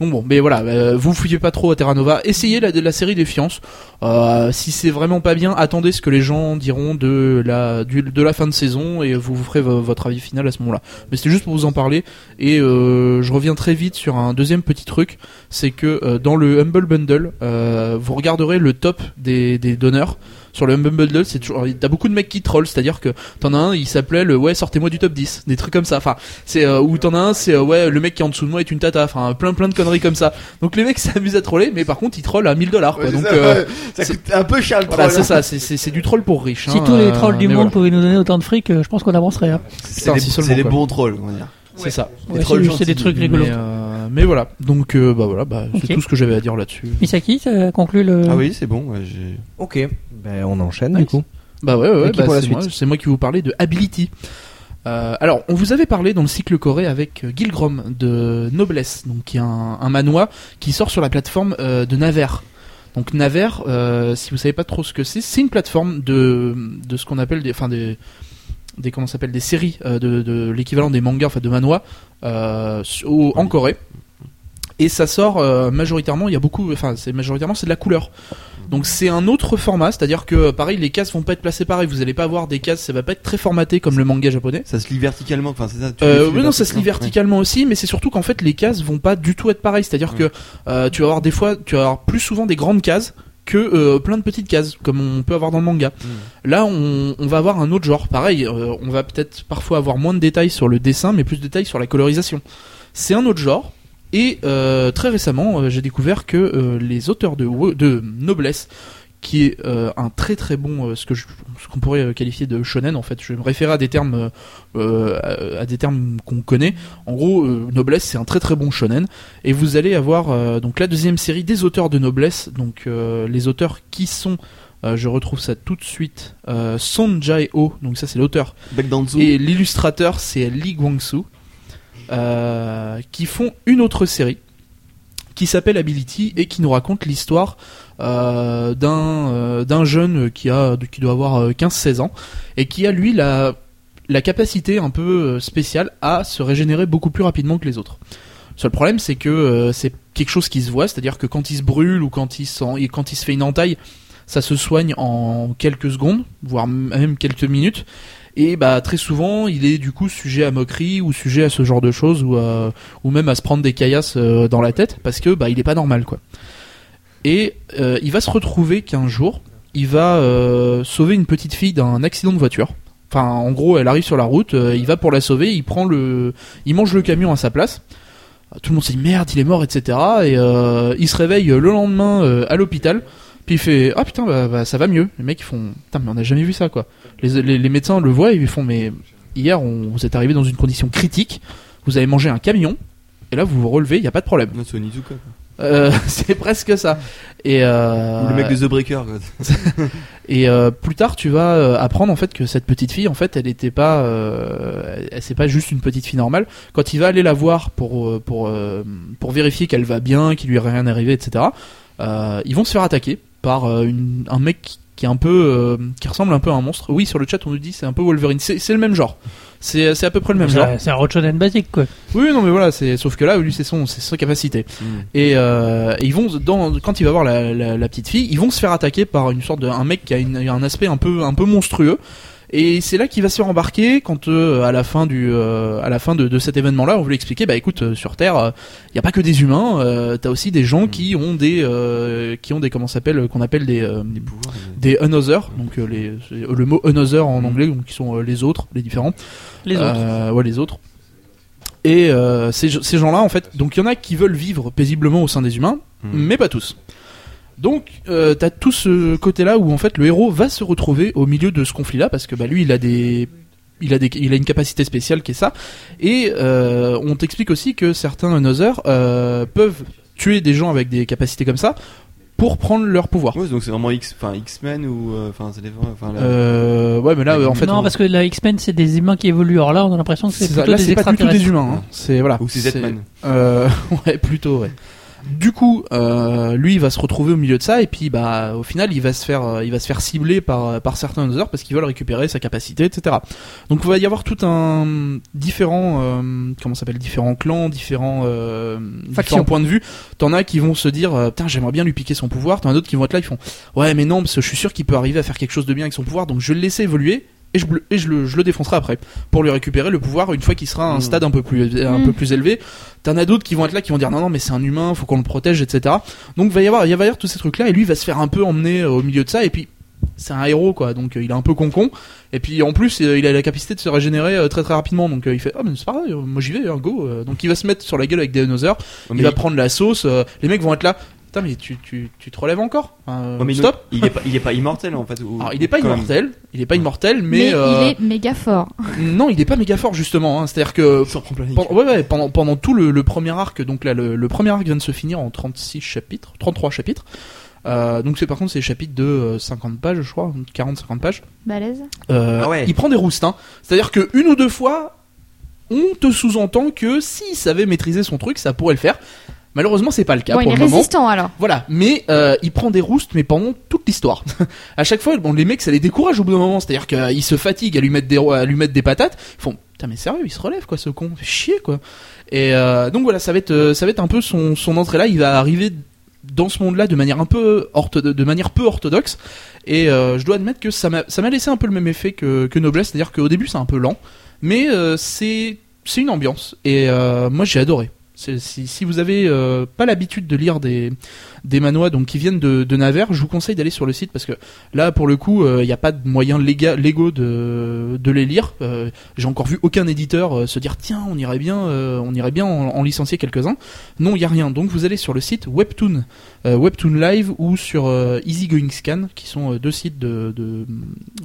Bon bon, mais voilà, euh, vous fouillez pas trop à Terra Nova. Essayez la, la série Défiance. Euh, si c'est vraiment pas bien, attendez ce que les gens diront de la de la fin de saison et vous vous ferez vo- votre avis final à ce moment-là. Mais c'était juste pour vous en parler et euh, je reviens très vite sur un deuxième petit truc, c'est que euh, dans le Humble Bundle, vous regarderez le top des, des donneurs. Sur le Humble Bundle, c'est toujours t'as beaucoup de mecs qui trollent, c'est-à-dire que t'en as un, il s'appelait le ouais sortez-moi du top 10, des trucs comme ça. Enfin, c'est euh, ou t'en as un, c'est euh, ouais le mec qui est en dessous de moi est une tata. Enfin, plein plein de conneries comme ça. Donc les mecs s'amusent à troller, mais par contre ils trollent à 1000 dollars. Ouais, Donc ça, euh, ça c'est- coûte un peu cher le voilà, troll, c'est hein. ça, c'est- c'est c'est du troll pour riches. Si hein, tous les euh, trolls du monde voilà. pouvaient nous donner autant de fric, euh, je pense qu'on avancerait. hein. C'est des, si quoi. bons trolls, on va dire. C'est ça. Ouais, c'est- gentils, c'est des trucs rigolos. Mais, euh, mais voilà. Donc euh, bah voilà, bah, c'est tout ce que j'avais à dire là-dessus. Misaki, ça conclut le. Ah oui, c'est bon. ouais, j'ai- Ok, ben on enchaîne du coup. Bah ouais, ouais, bah, pour la c'est suite moi, c'est moi qui vous parlais de Ability. Euh, alors, on vous avait parlé dans le cycle Corée avec Gilgrom de Noblesse, donc qui est un, un manoir qui sort sur la plateforme euh, de Naver. Donc Naver, euh, si vous savez pas trop ce que c'est, c'est une plateforme de de ce qu'on appelle des, enfin des des comment s'appelle des séries euh, de, de l'équivalent des mangas, enfin de manhwa euh, au- en Corée. Et ça sort euh, majoritairement, il y a beaucoup, enfin c'est majoritairement c'est de la couleur. Donc c'est un autre format, c'est-à-dire que pareil les cases vont pas être placées pareil, vous allez pas avoir des cases, ça va pas être très formaté comme le manga japonais. Ça se lit verticalement, enfin c'est ça. tu Euh, oui, non, ça se lit verticalement, aussi, mais c'est surtout qu'en fait les cases vont pas du tout être pareilles, c'est-à-dire Ouais. que euh, tu vas avoir des fois, tu vas avoir plus souvent des grandes cases que euh, plein de petites cases comme on peut avoir dans le manga. Mm. Là, on, on va avoir un autre genre. Pareil, euh, on va peut-être parfois avoir moins de détails sur le dessin, mais plus de détails sur la colorisation. C'est un autre genre. Et euh, très récemment, j'ai découvert que les auteurs de Noblesse, qui est euh, un très très bon, euh, ce que qu'on pourrait euh, qualifier de shonen en fait. Je vais me référer à des termes, euh, à, à des termes qu'on connaît. En gros, Noblesse c'est un très très bon shonen. Et vous allez avoir donc la deuxième série des auteurs de Noblesse, donc les auteurs qui sont je retrouve ça tout de suite. Euh, Son Jae-ho, donc ça c'est l'auteur. Et l'illustrateur c'est Lee Guangsu. Qui font une autre série qui s'appelle Ability et qui nous raconte l'histoire euh, d'un euh, d'un jeune qui a qui doit avoir euh, 15-16 ans et qui a lui la la capacité un peu euh, spéciale à se régénérer beaucoup plus rapidement que les autres. Le seul problème c'est que euh, c'est quelque chose qui se voit, c'est-à-dire que quand il se brûle ou quand il, quand il se fait une entaille, ça se soigne en quelques secondes, voire même quelques minutes. Et bah très souvent, il est du coup sujet à moquerie ou sujet à ce genre de choses ou à- ou même à se prendre des caillasses euh, dans la tête parce que bah il est pas normal quoi. Et euh, il va se retrouver qu'un jour, il va euh, sauver une petite fille d'un accident de voiture. Enfin, en gros, elle arrive sur la route, euh, il va pour la sauver, il prend le, il mange le camion à sa place. Tout le monde se dit merde, il est mort, etc. Et euh, il se réveille le lendemain euh, à l'hôpital Puis il fait ah putain bah, bah, ça va mieux. Les mecs ils font putain mais on n'a jamais vu ça quoi. Les, les, les médecins le voient et ils font mais hier on, vous êtes arrivé dans une condition critique, vous avez mangé un camion et là vous vous relevez, il y a pas de problème. Non, c'est Onizuka. quoi. Euh, c'est presque ça. Et euh, le mec de The Breaker. quoi. Et euh, plus tard, tu vas apprendre en fait que cette petite fille, en fait, elle était pas, elle c'est pas juste une petite fille normale. Quand il va aller la voir pour pour pour vérifier qu'elle va bien, qu'il lui est rien arrivé, etc. ils vont se faire attaquer par euh, une- un mec qui- est un peu, euh, qui ressemble un peu à un monstre. Oui, sur le chat, on nous dit c'est un peu Wolverine. C'est c'est le même genre. C'est c'est à peu près le même genre. C'est c'est un Rochonen basique, quoi. Oui, non, mais voilà, c'est sauf que là, lui, c'est son, c'est sa capacité. Et, euh, et ils vont dans quand il va voir la, la, la petite fille, ils vont se faire attaquer par une sorte de un mec qui a une- un aspect un peu un peu monstrueux. Et c'est là qu'il va se faire embarquer quand euh, à la fin du euh, à la fin de, de cet événement-là, on voulait expliquer bah écoute euh, sur Terre, il y a pas que des humains, euh, t'as aussi des gens qui ont des euh, qui ont des comment ça s'appelle qu'on appelle des euh, Des pouvoirs. des another, donc euh, les le mot another en anglais donc qui sont euh, les autres, les différents. Les autres. Euh, ouais, les autres. Et euh, ces, ces gens-là, en fait, donc il y en a qui veulent vivre paisiblement au sein des humains, Hmm. mais pas tous. Donc, euh, t'as tout ce côté-là où en fait le héros va se retrouver au milieu de ce conflit-là parce que bah lui, il a des, il a des, il a une capacité spéciale qui est ça. Et euh, on t'explique aussi que certains Another euh, peuvent tuer des gens avec des capacités comme ça pour prendre leur pouvoir. Ouais, donc c'est vraiment X, enfin X-Men ou euh, enfin c'est des enfin la- Euh, ouais, mais là, en fait, non, on- parce que la X-Men, c'est des humains qui évoluent. Alors là, on a l'impression que c'est ça. plutôt là, des c'est pas du tout extraterrestres. des humains. hein. C'est voilà. ou c'est. Euh, ouais, plutôt, ouais. Du coup, euh, lui, il va se retrouver au milieu de ça, et puis, bah, au final, il va se faire, euh, il va se faire cibler par par certains others parce qu'ils veulent récupérer sa capacité, etc. Donc, il va y avoir tout un différents, euh, comment s'appelle, différents clans, différents, euh, différents points de vue. T'en as qui vont se dire, euh, putain, j'aimerais bien lui piquer son pouvoir. T'en as d'autres qui vont être là, ils font, ouais, mais non, parce que je suis sûr qu'il peut arriver à faire quelque chose de bien avec son pouvoir, donc je vais le laisser évoluer. Et, je, et je, le, je le défoncerai après pour lui récupérer le pouvoir une fois qu'il sera à un Mm. stade un peu plus un Mm. peu plus élevé T'en as d'autres qui vont être là, qui vont dire non, non, mais c'est un humain, faut qu'on le protège, etc. Donc va y avoir, il va y avoir tous ces trucs-là, et lui va se faire un peu emmener euh, au milieu de ça, et puis c'est un héros, quoi. Donc euh, il est un peu con-con, et puis en plus euh, il a la capacité de se régénérer euh, très très rapidement, donc il fait ah mais c'est pas grave, euh, moi j'y vais, hein, go. Donc il va se mettre sur la gueule avec des dinosaures, il va prendre la sauce, les mecs vont être là. Putain mais tu, tu, tu te relèves encore Ouais, mais Stop. Il est pas, il est pas immortel en fait. ou- Alors il est pas même. immortel, il est pas immortel, mais, Mais, euh, il est méga fort. non il est pas méga fort justement. Hein. C'est-à-dire que pendant, ouais, ouais, pendant, pendant tout le, le premier arc, donc là, le, le premier arc vient de se finir en 36 chapitres, 33 chapitres. Euh, donc c'est par contre c'est des chapitres de euh, 50 pages, je crois, 40-50 pages. Balèze. Euh, Ah ouais. Il prend des roustes, hein. C'est-à-dire que une ou deux fois, on te sous-entend que s'il savait maîtriser son truc, ça pourrait le faire. Malheureusement, c'est pas le cas Bon, il pour est le moment. résistant alors. Voilà, mais euh, il prend des roustes, mais pendant toute l'histoire. à chaque fois, bon, les mecs, ça les décourage au bout d'un moment. C'est-à-dire qu'ils se fatiguent à lui mettre des à lui mettre des patates. Ils font, putain, mais sérieux, il se relève quoi, ce con, fait chier quoi. Et euh, donc voilà, ça va être, euh, ça va être un peu son son entrée là. Il va arriver dans ce monde-là de manière un peu de manière peu orthodoxe. Et euh, je dois admettre que ça m'a ça m'a laissé un peu le même effet que que Noblesse, c'est-à-dire qu'au début c'est un peu lent, mais c'est c'est une ambiance. Et moi j'ai adoré. Si, si vous avez euh, pas l'habitude de lire des, des manois donc qui viennent de, de Navarre, je vous conseille d'aller sur le site parce que là pour le coup il n'y a pas de moyens léga- légaux de, de les lire. Euh, J'ai encore vu aucun éditeur euh, se dire tiens on irait bien euh, on irait bien en, en licencier quelques-uns. Non il y a rien. Donc vous allez sur le site Webtoon euh, Webtoon Live ou sur euh, Easy Going Scan qui sont euh, deux sites de, de,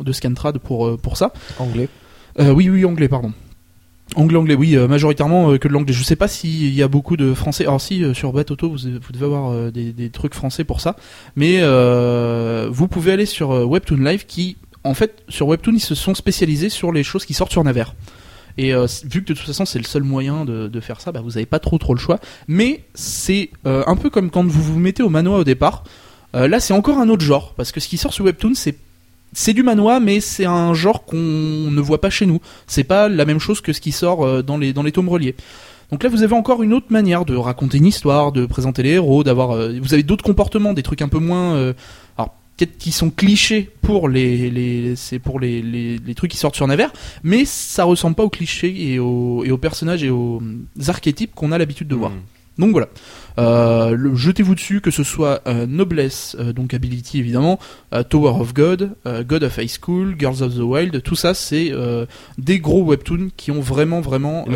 de Scantrad pour, euh, pour ça. Anglais. Euh, oui, oui, anglais, pardon. Anglais, anglais, oui, euh, majoritairement euh, que de l'anglais. Je sais pas s'il y a beaucoup de français. Alors si, euh, sur Batoto, vous, vous devez avoir des, trucs français pour ça. Mais vous pouvez aller sur Webtoon Live qui, en fait, sur Webtoon, ils se sont spécialisés sur les choses qui sortent sur Naver. Et vu que de toute façon c'est le seul moyen de, faire ça, bah, vous avez pas trop trop le choix. Mais c'est un peu comme quand vous vous mettez au manoir au départ. Là c'est encore un autre genre parce que ce qui sort sur Webtoon c'est c'est du manoir mais c'est un genre qu'on ne voit pas chez nous. C'est pas la même chose que ce qui sort euh, dans les dans les tomes reliés. Donc là vous avez encore une autre manière de raconter une histoire, de présenter les héros, d'avoir euh, vous avez d'autres comportements, des trucs un peu moins euh, alors peut-être qui sont clichés pour les les c'est pour les, les les trucs qui sortent sur Naver, mais ça ressemble pas aux clichés et aux et aux personnages et aux euh, archétypes qu'on a l'habitude de voir. Hmm. Donc voilà. Euh, le- Jetez-vous dessus, que ce soit euh, Noblesse, euh, donc Ability évidemment, euh, Tower of God, euh, God of High School, Girls of the Wild, tout ça c'est euh, des gros webtoons qui ont vraiment vraiment donc-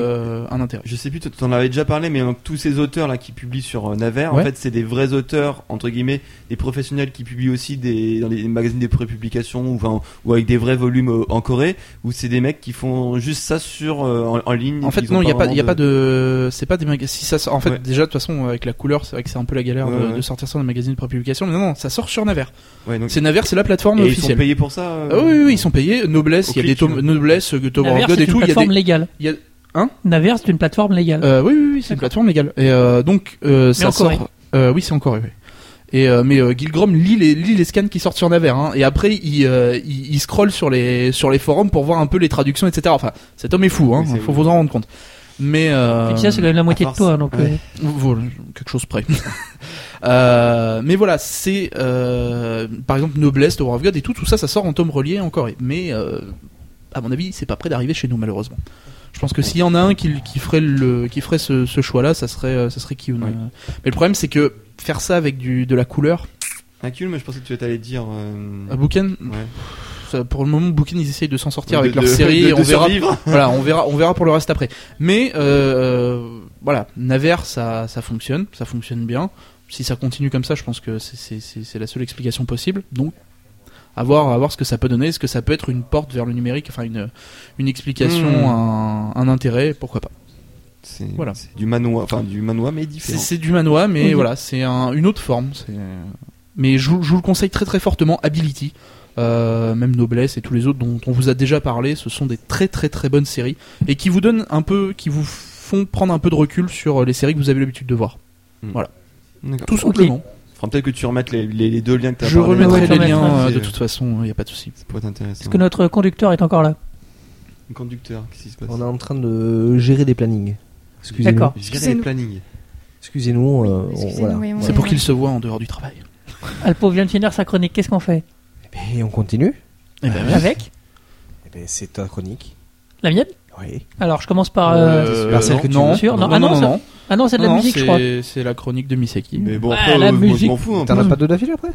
un intérêt. Je sais plus, tu en avais déjà parlé, mais donc, tous ces auteurs là qui publient sur Naver, en fait, c'est des vrais auteurs entre guillemets, des professionnels qui publient aussi des dans les magazines de prépublication ou enfin ou avec des vrais volumes en Corée, où c'est des mecs qui font juste ça sur euh, en, en ligne. En fait, non, il y a pas, il y a pas de, c'est pas des magazines. Si ça, en fait, Ouais. déjà de toute façon avec la couleur, c'est vrai que c'est un peu la galère Ouais, de, ouais. de sortir ça dans les magazines de prépublication. Mais non, non, ça sort sur Naver. Ouais, donc- C'est Naver, c'est la plateforme et ils sont officielle. payés pour ça. euh, Ah oui, oui, oui, ils sont payés. Noblesse, il y a des tomes. Noblesse, euh, Naver, of God c'est et une tout. Il y a plateforme des, légale. y a- Hein Naver, c'est une plateforme légale. euh, oui, oui, oui, c'est une plateforme légale. Et euh, donc, euh, ça sort. Euh, oui, c'est en Corée. oui. Et euh, mais euh, Gilgrom lit les, lit les scans qui sortent sur Naver, hein, et après il, euh, il, il scrolle sur les sur les forums pour voir un peu les traductions, etc. Enfin, cet homme est fou, hein, Oui, faut vrai. vous en rendre compte. Mais euh, Et ça, c'est quand même la moitié de toi, donc. Ouais. euh, voilà, quelque chose près. Euh, mais voilà, c'est euh, par exemple Noblesse, Tower of God et tout, tout ça, ça sort en tome relié en Corée. Mais euh, à mon avis, c'est pas prêt d'arriver chez nous malheureusement. Je pense que s'il y en a un qui, qui ferait le, qui ferait ce, ce choix-là, ça serait, ça serait Kiyun. Ouais. Mais le problème, c'est que faire ça avec du, de la couleur, Un cul, mais je pensais que tu allais dire. euh, à Bouken, ouais. Ça, pour le moment, Bouken, ils essayent de s'en sortir avec leur de- série. de- et on verra, voilà, on verra, on verra pour le reste après. Mais euh, voilà, Naver, ça, ça fonctionne, ça fonctionne bien. Si ça continue comme ça, je pense que c'est- la seule explication possible. Donc, à voir, à voir ce que ça peut donner. Est-ce que ça peut être une porte vers le numérique, enfin une, une explication, Hmm. un, un intérêt, pourquoi pas? C'est Voilà. du manoir, enfin du manoir, mais différent. c'est du manoir, mais Oui. voilà, c'est un- une autre forme. Mais je, je vous le conseille très très fortement. Ability, euh, même Noblesse et tous les autres dont on vous a déjà parlé, ce sont des très très très bonnes séries et qui vous donnent un peu, qui vous font prendre un peu de recul sur les séries que vous avez l'habitude de voir. D'accord. Tout Ok. simplement. Faudra peut-être que tu remettes les, les, les deux liens que tu as Je parlé. remettrai Ouais, les liens euh, de Euh, toute façon, il n'y a pas de souci. Est-ce que notre conducteur est encore là? Le conducteur, qu'est-ce qui se passe? On est en train de gérer des plannings. Excusez-nous. Les Excusez-nous. plannings. Excusez-nous. euh, voilà. oui, C'est est- pour qu'il se voit en dehors du travail. Alpo vient de finir sa chronique, qu'est-ce qu'on fait? Et on continue. Eh ben. Avec Eh ben, c'est ta chronique. La mienne Oui. Alors, je commence par. euh, Euh, par celle que tu non, veux. Sûr, non. non, Ah non, non, non, ça- non. Ah non, c'est de la Non, musique, je crois. c'est- C'est la chronique de Misaki. Mais bon, Ouais, après, la euh, moi, je musique. m'en fous. un T'en as pas deux d'affilée après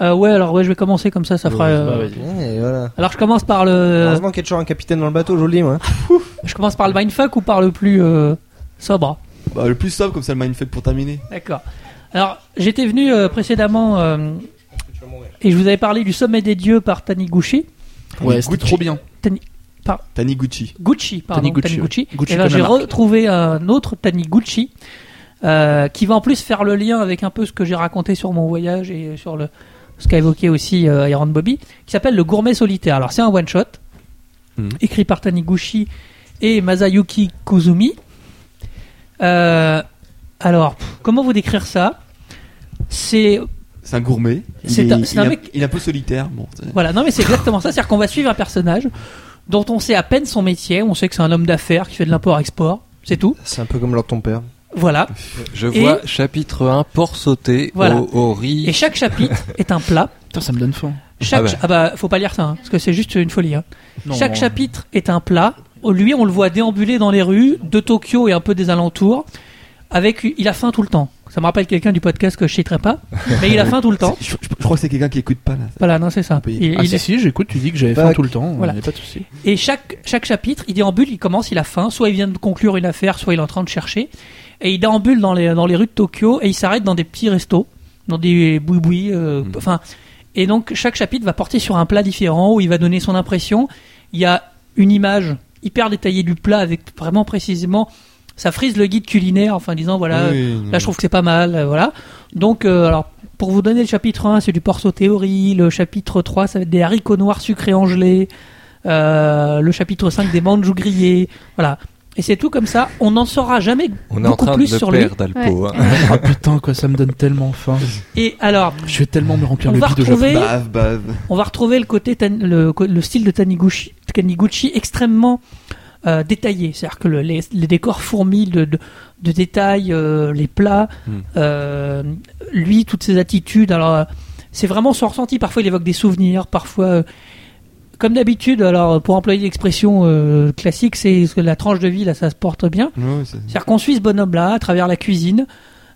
Euh, ouais, alors ouais, je vais commencer comme ça, ça fera. Ouais, euh, bah, vas-y. Et voilà. Alors, je commence par le. Heureusement qu'il y a toujours un capitaine dans le bateau, je vous le dis, moi. Je commence par le mindfuck ou par le plus euh, sobre Bah, le plus sobre, comme ça, le mindfuck pour terminer. D'accord. Alors, j'étais venu euh, précédemment euh, et je vous avais parlé du sommet des dieux par Taniguchi. Ouais, c'était Gucci. trop bien. Taniguchi. Gucci, pardon. Taniguchi, Taniguchi. ouais. Gucci Et ben, comme j'ai la marque. retrouvé un autre Taniguchi euh, qui va en plus faire le lien avec un peu ce que j'ai raconté sur mon voyage et sur le ce qu'a évoqué aussi euh, Iron Bobby, qui s'appelle le gourmet solitaire. Alors c'est un one shot Mhm. écrit par Taniguchi et Masayuki Kuzumi. Euh, alors, pff, comment vous décrire ça? C'est C'est un gourmet. Il C'est est, un- il un mec- il est un peu solitaire. Bon, c'est- Voilà, non mais c'est exactement ça, c'est-à-dire qu'on va suivre un personnage dont on sait à peine son métier, on sait que c'est un homme d'affaires qui fait de l'import-export, c'est tout. C'est un peu comme leur ton père. Voilà. Je Et- vois chapitre 1, porc sauté Voilà. au, au riz. Et chaque chapitre est un plat. Putain, ça me donne faim. Chaque Ah bah. ah bah faut pas lire ça, hein, parce que c'est juste une folie. hein. Non, chaque non. chapitre est un plat. Lui, on le voit déambuler dans les rues de Tokyo et un peu des alentours. Avec, il a faim tout le temps. Ça me rappelle quelqu'un du podcast que je citerai pas, mais il a faim tout le temps. Je, je- je crois que c'est quelqu'un qui écoute pas là. Voilà, non c'est ça. Il- Ah il si est- si, j'écoute, tu dis que j'avais faim tout le temps, Voilà. il a pas de souci. Et chaque, chaque chapitre, il déambule, il commence, il a faim, soit il vient de conclure une affaire, soit il est en train de chercher. Et il déambule dans les, dans les rues de Tokyo et il s'arrête dans des petits restos, dans des boui-boui. euh. Enfin, et donc chaque chapitre va porter sur un plat différent où il va donner son impression. Il y a une image hyper détaillée du plat avec vraiment précisément. Ça frise le guide culinaire, enfin disant voilà, Oui, Là, je trouve que c'est pas mal, euh, voilà. Donc, euh, alors, pour vous donner le chapitre 1, c'est du porceau théorie. Le chapitre 3, ça va être des haricots noirs sucrés en gelée. Euh, le chapitre 5, des manjous grillés. Voilà. Et c'est tout comme ça. On n'en saura jamais On est en beaucoup train plus de sur le lui. perdre, Alpo. hein. Ah putain, quoi, ça me donne tellement faim. Et alors, Je vais tellement me remplir On le va bide de retrouver- Japon. Bave, bave. on va retrouver le côté, tan- le, le style de Taniguchi, Taniguchi extrêmement euh, détaillé. C'est-à-dire que le- les, les décors fourmillent de, de, de détails, euh, les plats, Hmm. euh, lui, toutes ses attitudes. Alors, c'est vraiment son ressenti. Parfois, il évoque des souvenirs. Parfois, comme d'habitude, alors pour employer l'expression classique, c'est la tranche de vie, là, ça se porte bien. C'est-à-dire qu'on suit ce bonhomme-là à travers la cuisine.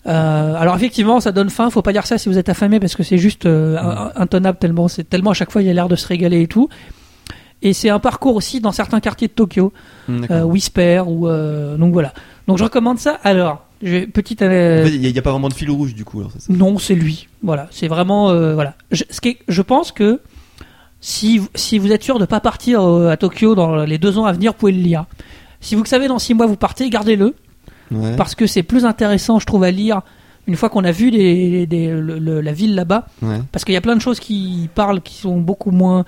Euh, alors effectivement, ça donne faim. Faut pas dire ça si vous êtes affamé parce que c'est juste euh, un- intenable tellement c'est tellement à chaque fois il y a l'air de se régaler et tout. Et c'est un parcours aussi dans certains quartiers de Tokyo, d'accord. euh, Whisper ou euh, donc voilà. Donc je recommande ça. Alors, j'ai petite. En euh, fait, il n'y a, pas vraiment de fil rouge du coup. alors, c'est ça? non, c'est lui. Voilà, c'est vraiment euh, voilà. Je, ce qui est- je pense que si vous- si vous êtes sûr de pas partir euh, à Tokyo dans les deux ans à venir, vous pouvez le lire. Si vous savez dans six mois vous partez, gardez-le Ouais. parce que c'est plus intéressant, je trouve, à lire une fois qu'on a vu les, des- le- le- la ville là-bas. Ouais. Parce qu'il y a plein de choses qui parlent qui sont beaucoup moins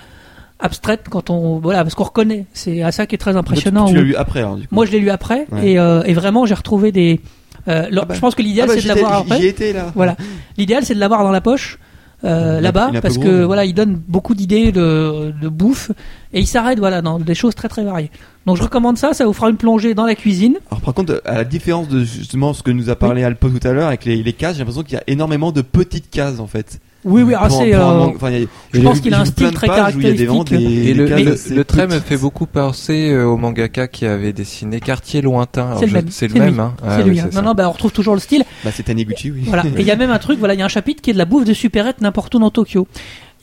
abstraites quand on voilà parce qu'on reconnaît. C'est à ça qui est très impressionnant. Tu l'as où- lu après alors du coup. Moi, je l'ai lu après Ouais. et, euh, et vraiment j'ai retrouvé des. euh, Ah bah. Je pense que l'idéal Ah bah, c'est de l'avoir après. étais là. Voilà. L'idéal, c'est de l'avoir dans la poche. euh, là-bas parce que voilà il donne beaucoup d'idées de, de bouffe et il s'arrête voilà dans des choses très très variées donc je recommande ça ça vous fera une plongée dans la cuisine Alors par contre, à la différence de justement ce que nous a parlé Alpo tout à l'heure avec les, les cases, j'ai l'impression qu'il y a énormément de petites cases en fait. Oui oui ah, un euh, je pense qu'il a un style très caractéristique. Et le, assez trait me fait beaucoup penser euh, au mangaka qui avait dessiné Quartier lointain. C'est le même, C'est le c'est lui, même, hein. Ah c'est oui, lui hein. non non bah on retrouve toujours le style Bah c'est Taniguchi, oui. voilà et il y a même un truc voilà il y a un chapitre qui est de la bouffe de supérette n'importe où dans Tokyo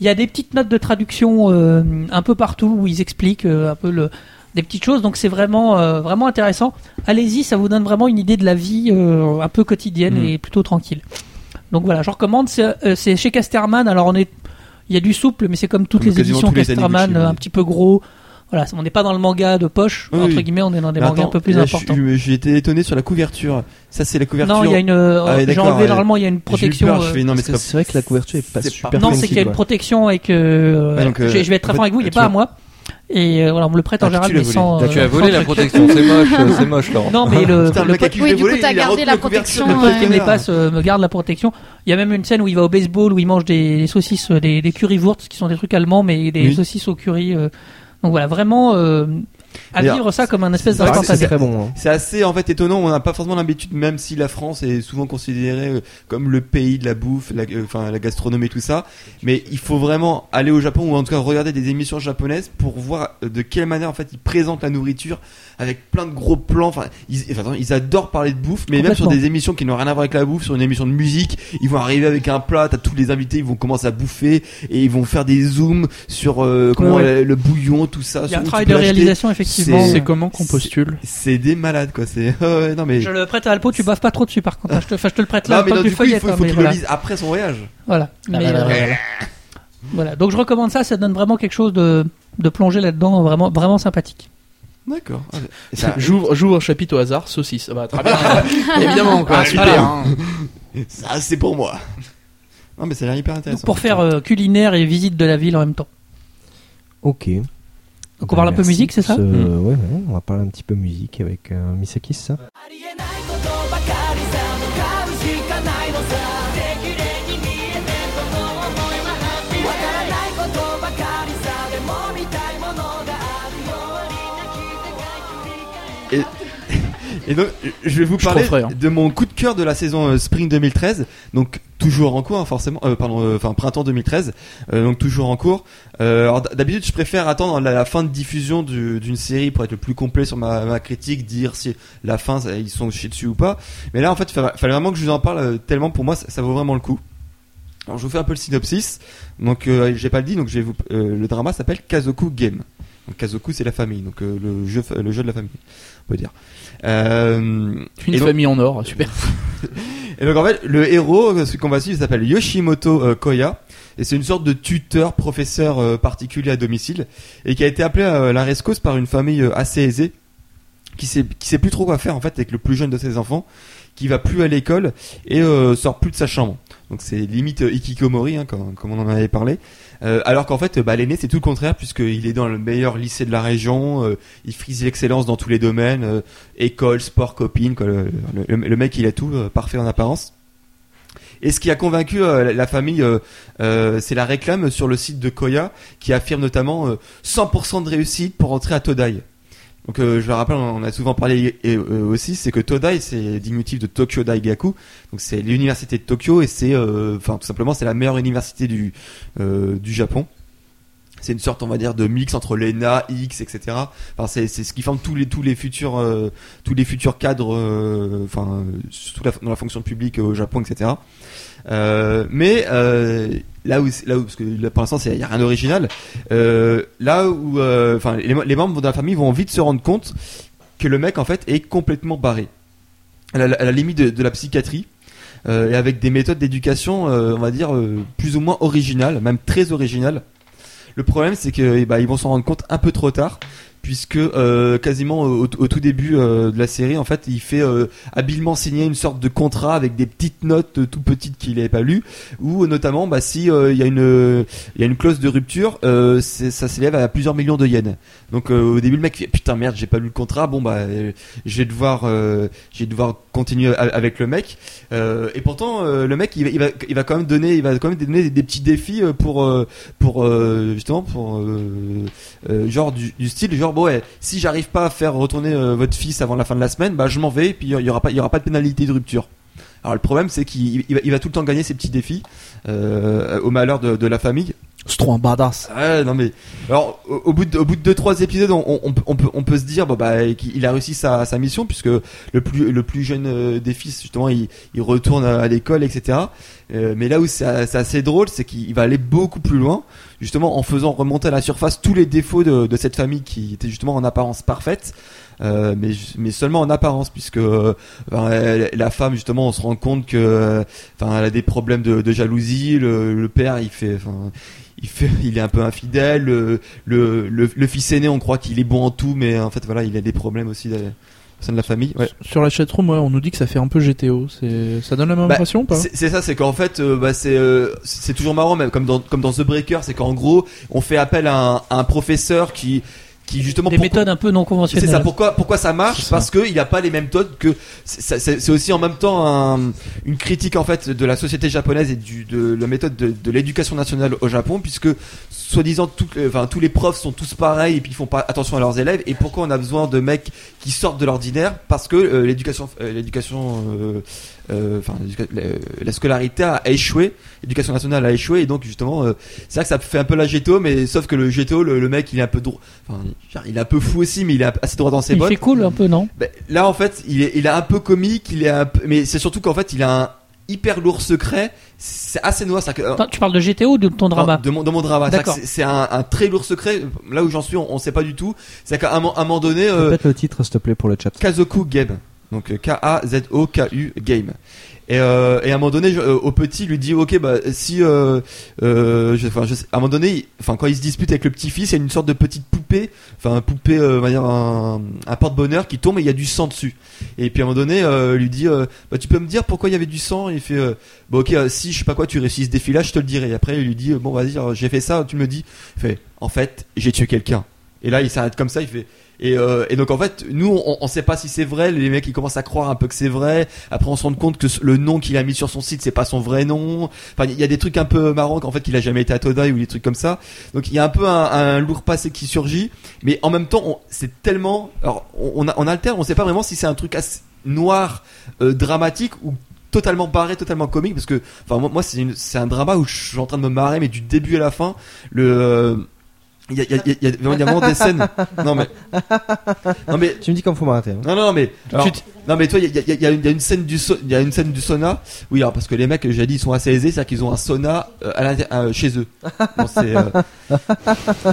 il y a des petites notes de traduction euh, un peu partout où ils expliquent euh, un peu le des petites choses donc c'est vraiment euh, vraiment intéressant allez-y ça vous donne vraiment une idée de la vie euh, un peu quotidienne Mm. et plutôt tranquille donc voilà je recommande c'est euh, c'est chez Casterman alors on est il y a du souple mais c'est comme toutes Comme les éditions les Casterman euh, un petit peu gros voilà on n'est pas dans le manga de poche Oui, entre guillemets on est dans des mangas attends, un peu plus là, importants J'ai été étonné sur la couverture. Ça c'est la couverture. non il y a une euh, Ah j'ai enlevé normalement il y a une protection euh, c'est pas- vrai que la couverture est pas super pas- Non, c'est qu'il y a une protection avec. euh, Ouais, donc, euh, je, je vais être très franc avec vous, il n'est pas à moi. Et euh, voilà, on me le prête en Ah, général, tu mais volé. sans. Tu euh, as volé la truc. protection, c'est moche, euh, c'est moche, Laurent. Non, mais le, Putain, le le Oui, du volé, coup, t'as il a gardé la protection, le le pote ouais. qui me les passe euh, me garde la protection. Il y a même une scène où il va au baseball, où il mange des, des saucisses, euh, des, des currywursts, qui sont des trucs allemands, mais des Oui. saucisses au curry. euh. Donc voilà, vraiment euh, à Et vivre ça comme un espèce que C'est d'instantané. très bon. hein. C'est assez en fait étonnant. On n'a pas forcément l'habitude, même si la France est souvent considérée euh, comme le pays de la bouffe, la, euh, enfin la gastronomie, tout ça. Mais il faut vraiment aller au Japon ou en tout cas regarder des émissions japonaises pour voir euh, de quelle manière en fait ils présentent la nourriture avec plein de gros plans. Enfin, ils, enfin, ils adorent parler de bouffe, mais même sur des émissions qui n'ont rien à voir avec la bouffe, sur une émission de musique, ils vont arriver avec un plat. T'as tous les invités, ils vont commencer à bouffer et ils vont faire des zooms sur euh, comment Ouais. le, le bouillon, tout ça. Il y a un travail de réalisation, effectivement. C'est- C'est comment qu'on postule C'est des malades quoi. C'est oh, non mais. Je le prête à Alpo, tu baves pas trop dessus par contre. Je te, enfin, je te le prête Non, là, mais non, que tu du coup, il faut, hein, faut mais qu'il voilà. le lise après son voyage. Voilà. Mais, là, là, euh, là, là. voilà. Donc je recommande ça, ça donne vraiment quelque chose de, de plonger là-dedans, vraiment, vraiment sympathique. D'accord. Ah, ça- J'ouvre j'ouvre un chapitre au hasard, saucisse. Ah bah, très bien. Évidemment, quoi. Ah, super. voilà. hein. Ça, c'est pour moi. Non, mais ça a l'air hyper intéressant. Donc pour faire euh, culinaire et visite de la ville en même temps. Ok. Donc on parle un peu musique, c'est ça ce- Mm. ouais, ouais, on va parler un petit peu musique avec euh, Misakis. Et donc, je vais vous parler hein. de mon coup de cœur de la saison euh, Spring 2013. Donc, toujours en cours, hein, forcément. Euh, pardon, euh, enfin, printemps 2013. Euh, donc, toujours en cours. Euh, d'habitude, je préfère attendre la, la fin de diffusion du- d'une série pour être le plus complet sur ma, ma critique, dire si la fin, ils sont chiés dessus ou pas. Mais là, en fait, il fa- fallait vraiment que je vous en parle tellement pour moi, ça, ça vaut vraiment le coup. Alors, je vous fais un peu le synopsis. Donc, euh, j'ai pas le dit, donc je vais vous, euh, le drama s'appelle Kazoku Game. Donc, Kazoku, c'est la famille, donc euh, le jeu, le jeu de la famille, on peut dire. Euh, Une donc- famille en or, super. et donc en fait, le héros euh, ce qu'on va suivre s'appelle Yoshimoto euh, Koya et c'est une sorte de tuteur, professeur euh, particulier à domicile et qui a été appelé à la rescousse par une famille euh, assez aisée qui sait qui sait plus trop quoi faire en fait avec le plus jeune de ses enfants qui va plus à l'école et euh, sort plus de sa chambre. Donc c'est limite Ikikomori hein, comme, comme on en avait parlé. Euh, alors qu'en fait, bah, l'aîné c'est tout le contraire puisqu'il est dans le meilleur lycée de la région, euh, il frise l'excellence dans tous les domaines, euh, école, sport, copine, le, mec il a tout, parfait en apparence. Et ce qui a convaincu la- famille, c'est la réclame sur le site de Koya qui affirme notamment euh, 100% de réussite pour entrer à Todai. Donc euh, je le rappelle, on a souvent parlé euh, aussi, c'est que Todai c'est diminutif de Tokyo Daigaku, donc c'est l'université de Tokyo et c'est, euh, enfin tout simplement c'est la meilleure université du euh, du Japon. c'est une sorte on va dire de mix entre Lena, X, etc. Enfin c'est ce qui forme tous les tous les futurs tous les futurs cadres enfin dans la fonction publique au Japon, etc. Mais là où là où parce que là, pour l'instant il y a rien d'original euh, là où euh, enfin les, membres de la famille vont vite se rendre compte que le mec en fait est complètement barré. À la, limite de, la psychiatrie euh, et avec des méthodes d'éducation on va dire plus ou moins originales même très originales. Le problème c'est que eh ben, ils vont s'en rendre compte un peu trop tard puisque euh, quasiment au, tout début euh, de la série en fait il fait euh, habilement signer une sorte de contrat avec des petites notes euh, tout petites qu'il n'avait pas lues ou notamment bah, si euh, il y a une il y a une clause de rupture euh, ça s'élève à plusieurs millions de yens. Donc euh, au début le mec fait putain merde j'ai pas lu le contrat bon bah euh, je vais devoir euh, je vais devoir continuer avec le mec. Euh, et pourtant euh, le mec il va, il va quand même donner il va quand même donner des, petits défis euh, pour euh, pour euh, justement pour euh, euh, genre du, du style genre bon ouais si j'arrive pas à faire retourner euh, votre fils avant la fin de la semaine bah je m'en vais et puis il y aura pas il y aura pas de pénalité de rupture alors le problème c'est qu'il il va, il va tout le temps gagner ces petits défis euh, au malheur de, de la famille C'est trop un badass. Non mais alors au, au bout de au bout de deux trois épisodes, on, on, on peut- on se dire bon bah qu'il a réussi sa, sa mission puisque le plus le plus jeune euh, des fils justement il, il retourne à, à l'école etc. Euh, mais là où c'est assez drôle, c'est qu'il va aller beaucoup plus loin justement en faisant remonter à la surface tous les défauts de, de cette famille qui était justement en apparence parfaite. Euh, mais mais seulement en apparence puisque euh, la femme justement on se rend compte que enfin elle a des problèmes de, de jalousie le, le père il fait il fait il est un peu infidèle le le, le, le fils aîné on croit qu'il est bon en tout mais en fait voilà il a des problèmes aussi de- la famille ouais. Sur la chatroom, ouais, on nous dit que ça fait un peu GTO. C'est, ça donne la même Bah, impression ou pas? C'est c'est ça, c'est qu'en fait, euh, bah, c'est euh, c'est toujours marrant, même comme dans comme dans The Breaker, c'est qu'en gros, on fait appel à un, à un professeur qui qui justement Des pour- méthodes un peu non c'est conventionnelles. ça. Pourquoi pourquoi ça marche C'est ça. Parce qu'il n'a pas les mêmes méthodes que c'est c'est- c'est aussi en même temps un- une critique en fait de la société japonaise et du de la méthode de, de l'éducation nationale au Japon, puisque soi-disant enfin tous les profs sont tous pareils et puis ils font pas attention à leurs élèves. Et pourquoi on a besoin de mecs qui sortent de l'ordinaire Parce que euh, l'éducation euh, l'éducation euh, enfin l'éduca- la, la scolarité a échoué, l'éducation nationale a échoué et donc justement euh, c'est vrai que ça fait un peu la GTO mais sauf que le GTO le, le mec il est un peu enfin il est un peu fou aussi mais il est assez droit dans ses Il bottes fait cool un peu, non? Ben, là en fait il est il est un peu comique il est un peu, mais c'est surtout qu'en fait il a un hyper lourd secret c'est assez noir ça que Attends, Tu parles de GTO ou de ton drama? De mon, de mon drama. C'est un, un très lourd secret. Là où j'en suis, on, on sait pas du tout. C'est qu'à un, mo- à un moment donné, euh, Répète le titre, s'il te plaît, pour le chat. Kazoku Game. Donc euh, K-A-Z-O-K-U Game. Et, euh, et à un moment donné, euh, au petit, lui dit ok bah si à un moment donné, enfin quand il se dispute avec le petit fils, il y a une sorte de petite poupée, enfin poupée, dire un, porte-bonheur qui tombe et il y a du sang dessus. Et puis à un moment donné, lui dit bah tu peux me dire pourquoi il y avait du sang? Et il fait bah ok si je sais pas quoi tu réussis ce défi là, je te le dirai. Et après il lui dit bon vas-y j'ai fait ça, tu me dis. Il fait en fait j'ai tué quelqu'un. Et là il s'arrête comme ça, il fait et, euh, et donc en fait, nous, on, on sait pas si c'est vrai. Les mecs, ils commencent à croire un peu que c'est vrai. Après, on se rend compte que le nom qu'il a mis sur son site, c'est pas son vrai nom. Enfin, il y a des trucs un peu marrants qu'en fait, qu'il a jamais été à Todai ou des trucs comme ça. Donc, il y a un peu un, un lourd passé qui surgit. Mais en même temps, c'est tellement. Alors, on, on, on alterne. On sait pas vraiment si c'est un truc assez noir, euh, dramatique ou totalement barré, totalement comique. Parce que, enfin, moi, moi, c'est un drama où je suis en train de me marrer, mais du début à la fin, le euh, il y a, il y, a, il y, a, il y a vraiment des scènes. Non mais, non mais, Tu me dis quand faut m'arrêter. hein. non non mais, alors, Tu t- non mais toi, il y a, il y, a, il y a une- il y a une scène du, il y a une scène du sauna. Oui, alors parce que les mecs, j'ai dit, ils sont assez aisés, c'est-à-dire qu'ils ont un sauna euh, à l'intérieur- euh, chez eux. Bon, c'est, euh,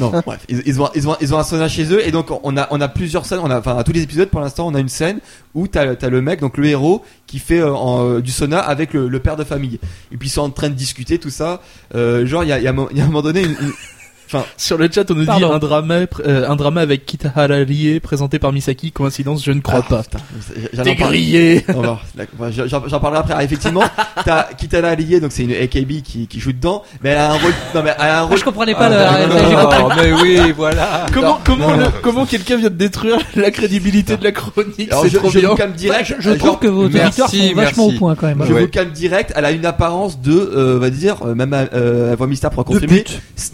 non, bref, ils, ils ont, ils ont, ils ont un sauna chez eux et donc on a, on a plusieurs scènes. On a, enfin, à tous les épisodes pour l'instant, on a une scène où t'as, t'as le mec, donc le héros, qui fait euh, en, euh, du sauna avec le, le père de famille. Et puis ils sont en train de discuter tout ça. Euh, genre, il y a, il y, a, un mo- il y a un moment donné, une- une- Sur le chat, on nous dit un drama, euh, un drama avec Kitahara Rie présenté par Misaki. Coïncidence, je ne crois Ah, pas. T'es grillé. J'en parlerai après. Ah, effectivement, t'as Kitana Allié, donc c'est une AKB qui, qui joue dedans, mais elle a un rôle. Non, mais elle a un Moi, rôle. je comprenais pas Ah, le. non, non, j'ai non, compris. Oh, mais oui, voilà. Comment, comment, le- comment quelqu'un vient de détruire la crédibilité de la chronique? C'est je, trop je bien. vous calme direct. Je, je trouve que vos auditeurs sont vachement au point quand même. Je Ouais. vous calme direct. Elle a une apparence de, euh, on va dire, euh, même euh, voix mystère pour confirmer.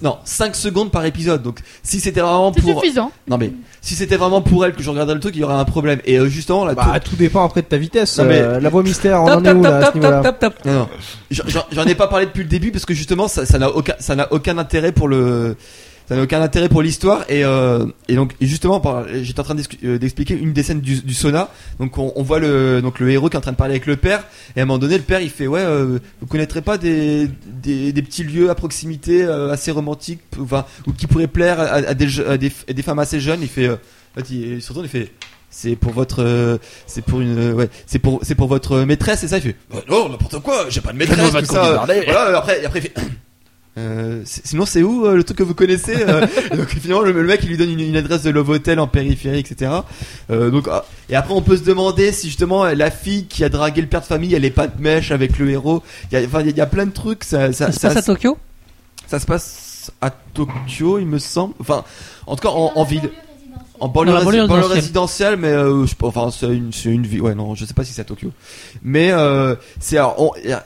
Non, 5 secondes par épisode. Donc, si c'était vraiment C'est pour. suffisant. Non, mais si c'était vraiment pour elle que je regarderais le truc, il y aurait un problème. Et euh, justement, là, Bah, tout dépend après de ta vitesse. Non, mais- Euh, la voix mystère, on Top, en est où top, là à ce top, niveau-là top, top, top. Non, non. J'en- J'en j'en ai pas parlé depuis le début parce que justement ça ça n'a aucun ça n'a aucun intérêt pour le ça n'a aucun intérêt pour l'histoire et euh, et donc et justement j'étais en train euh, d'expliquer une des scènes du, du sauna. Donc on, on voit le donc le héros qui est en train de parler avec le père et à un moment donné le père il fait ouais euh, vous connaîtrez pas des, des des petits lieux à proximité euh, assez romantiques enfin ou qui pourraient plaire à, à des, à des à des femmes assez jeunes. Il fait euh, il, se retourne il fait c'est pour votre euh, c'est pour une euh, ouais c'est pour c'est pour votre maîtresse et ça? Il fait bah non n'importe quoi j'ai pas de maîtresse tout ça. parler. voilà après après il fait euh, sinon c'est où euh, le truc que vous connaissez euh donc finalement le, le mec il lui donne une, une adresse de Love Hotel en périphérie etc euh, donc ah, et après on peut se demander si justement la fille qui a dragué le père de famille elle est pas de mèche avec le héros. Il y a enfin il y a plein de trucs ça ça, Ça se passe à Tokyo? Ça se passe à Tokyo il me semble. Enfin en tout cas en, en ville en banlieue, rési- banlieue résidentielle. résidentielle, mais euh, je, enfin c'est une, c'est une vie. Ouais, non, je sais pas si c'est à Tokyo. Mais euh, c'est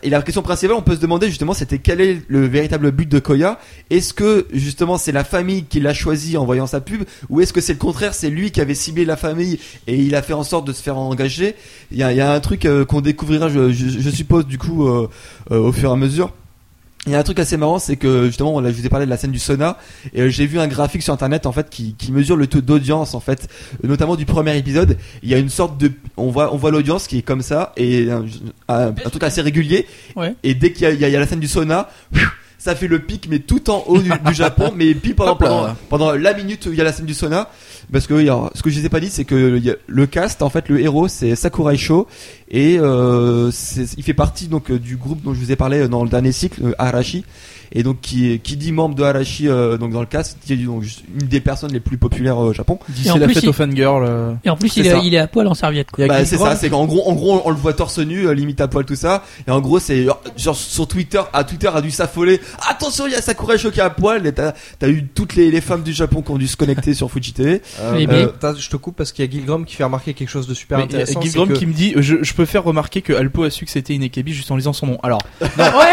et la question principale, on peut se demander justement, c'était quel est le véritable but de Koya? Est-ce que justement c'est la famille qui l'a choisi en voyant sa pub, ou est-ce que c'est le contraire, c'est lui qui avait ciblé la famille et il a fait en sorte de se faire engager? Il y a, y a un truc euh, qu'on découvrira, je, je, je suppose, du coup, euh, euh, au fur et à mesure. Il y a un truc assez marrant, c'est que justement, là, je vous ai parlé de la scène du sauna, et euh, j'ai vu un graphique sur internet en fait qui, qui mesure le taux d'audience en fait, notamment du premier épisode. Il y a une sorte de, on voit, on voit l'audience qui est comme ça et un, un- un truc assez régulier. Ouais. Et dès qu'il y a, il y a- il y a la scène du sauna, ça fait le pic, mais tout en haut du, du Japon, mais pile pendant, pendant, pendant la minute où il y a la scène du sauna. Parce que ce que je vous ai pas dit, c'est que le cast, en fait, le héros, c'est Sakurai Sho et euh, il fait partie donc euh, du groupe dont je vous ai parlé euh, dans le dernier cycle, Arashi. Et donc qui, qui dit membre de Arashi euh, donc dans le cast, qui est donc une des personnes les plus populaires au Japon. D'ici Et en la plus, fête il- aux fangirls. euh, Et en plus, il est, il est à poil en serviette. Bah, c'est ça, c'est qu'en gros, en gros, on le voit torse nu, euh, limite à poil tout ça. Et en gros, c'est genre sur Twitter, à Twitter a dû s'affoler. Attention, il y a Sakurai Sho qui est à poil. Et t'as t'as eu toutes les, les femmes du Japon qui ont dû se connecter sur Fuji TV. Eh bien. Euh, je te coupe parce qu'il y a Gilgrom qui fait remarquer quelque chose de super Mais intéressant. Que- qui me dit je, je peux faire remarquer que Alpo a su que c'était une Ekebi juste en lisant son nom. Alors, Ouais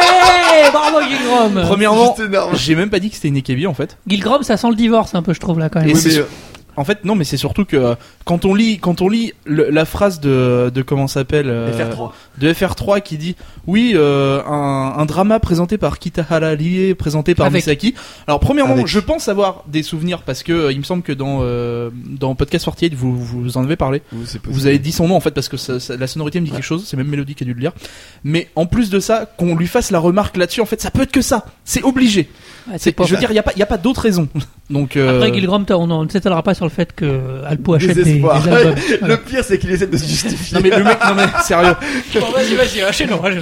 Bravo Gilgrom premièrement, j'ai même pas dit que c'était une Ekebi en fait. Gilgrom, ça sent le divorce un peu, je trouve, là, quand même. Et Oui, En fait, non, mais c'est surtout que euh, quand on lit, quand on lit le- la phrase de, de comment ça s'appelle euh, FR3. de FR3 qui dit oui euh, un, un drama présenté par Kitahara Rie présenté par Avec. Misaki. Alors premièrement, Avec. je pense avoir des souvenirs parce que euh, il me semble que dans euh, dans podcast 48 vous vous en avez parlé. Oui. Vous avez dit son nom en fait parce que ça- ça- la sonorité me dit quelque chose, c'est même Mélodie qui a dû le lire. Mais en plus de ça, qu'on lui fasse la remarque là-dessus, en fait, ça peut être que ça. C'est obligé. Ouais, C'est, pas je veux dire, il y a pas, y a pas d'autre raison. Donc euh, Après, Gilgrom, on ne s'étonnera pas sur le fait que Alpo achète des, des albums. Le pire, c'est qu'il essaie de se justifier. non mais le mec, non mais sérieux. Bon, vas-y, vas-y, achète-le.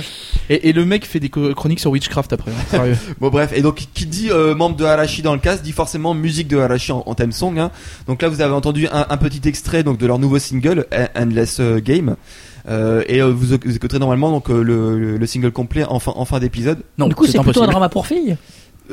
Et, et le mec fait des chroniques sur Witchcraft après. hein, sérieux. Bon bref, et donc qui dit euh, membre de Arashi dans le cast dit forcément musique de Arashi en, en thème song. Hein. Donc là vous avez entendu un, un petit extrait donc de leur nouveau single Endless euh, Game. Euh, et euh, vous, vous écouterez normalement donc euh, le, le, le single complet en fin, en fin d'épisode. Non, du coup, c'est plutôt un drama pour filles.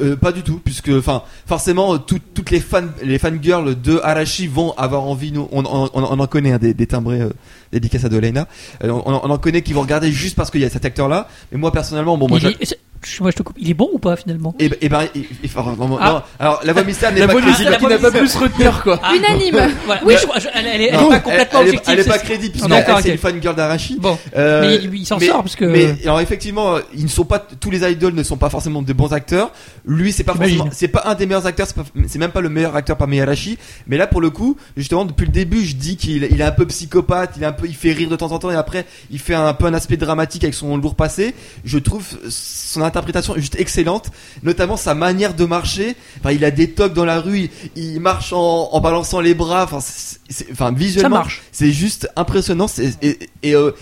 Euh, pas du tout, puisque enfin forcément euh, tout- toutes les fans les fangirls de Arashi vont avoir envie. Nous, on, on, on- on en connaît hein, des, des timbrés euh, dédicaces à Dolena. Euh, on, on en connaît qui vont regarder juste parce qu'il y a cet acteur là. Mais moi personnellement, bon moi Il c'est- moi, je te coupe. Il est bon ou pas, finalement et, et ben, et- et- enfin, non, non, Ah. non. alors la voix mystère n'est La pas voix crédible. qui n'a pas pu se retenir quoi. Ah. Unanime. Voilà. Oui, je- je- elle, elle est, elle est Non, pas complètement elle, elle est- objective. Elle est c'est pas ça. crédible puisque c'est ok. une fangirl d'Arashi. Bon. Euh, Mais il, il s'en mais- sort parce que. Mais alors effectivement, euh, ils ne sont pas tous les idoles ne sont pas forcément de bons acteurs. Lui, c'est pas J'imagine. forcément, c'est pas un des meilleurs acteurs, c'est pas- c'est même pas le meilleur acteur parmi Arashi. Mais là, pour le coup, justement, depuis le début, je dis qu'il il est un peu psychopathe, il est un peu, il fait rire de temps en temps et après, il fait un peu un aspect dramatique avec son lourd passé. Je trouve son interprétation juste excellente, notamment sa manière de marcher. Enfin, il a des tocs dans la rue, il, il marche en, en balançant les bras. Enfin, c'est- c'est- enfin, visuellement, Ça marche. c'est juste impressionnant. C'est- Et, et, euh,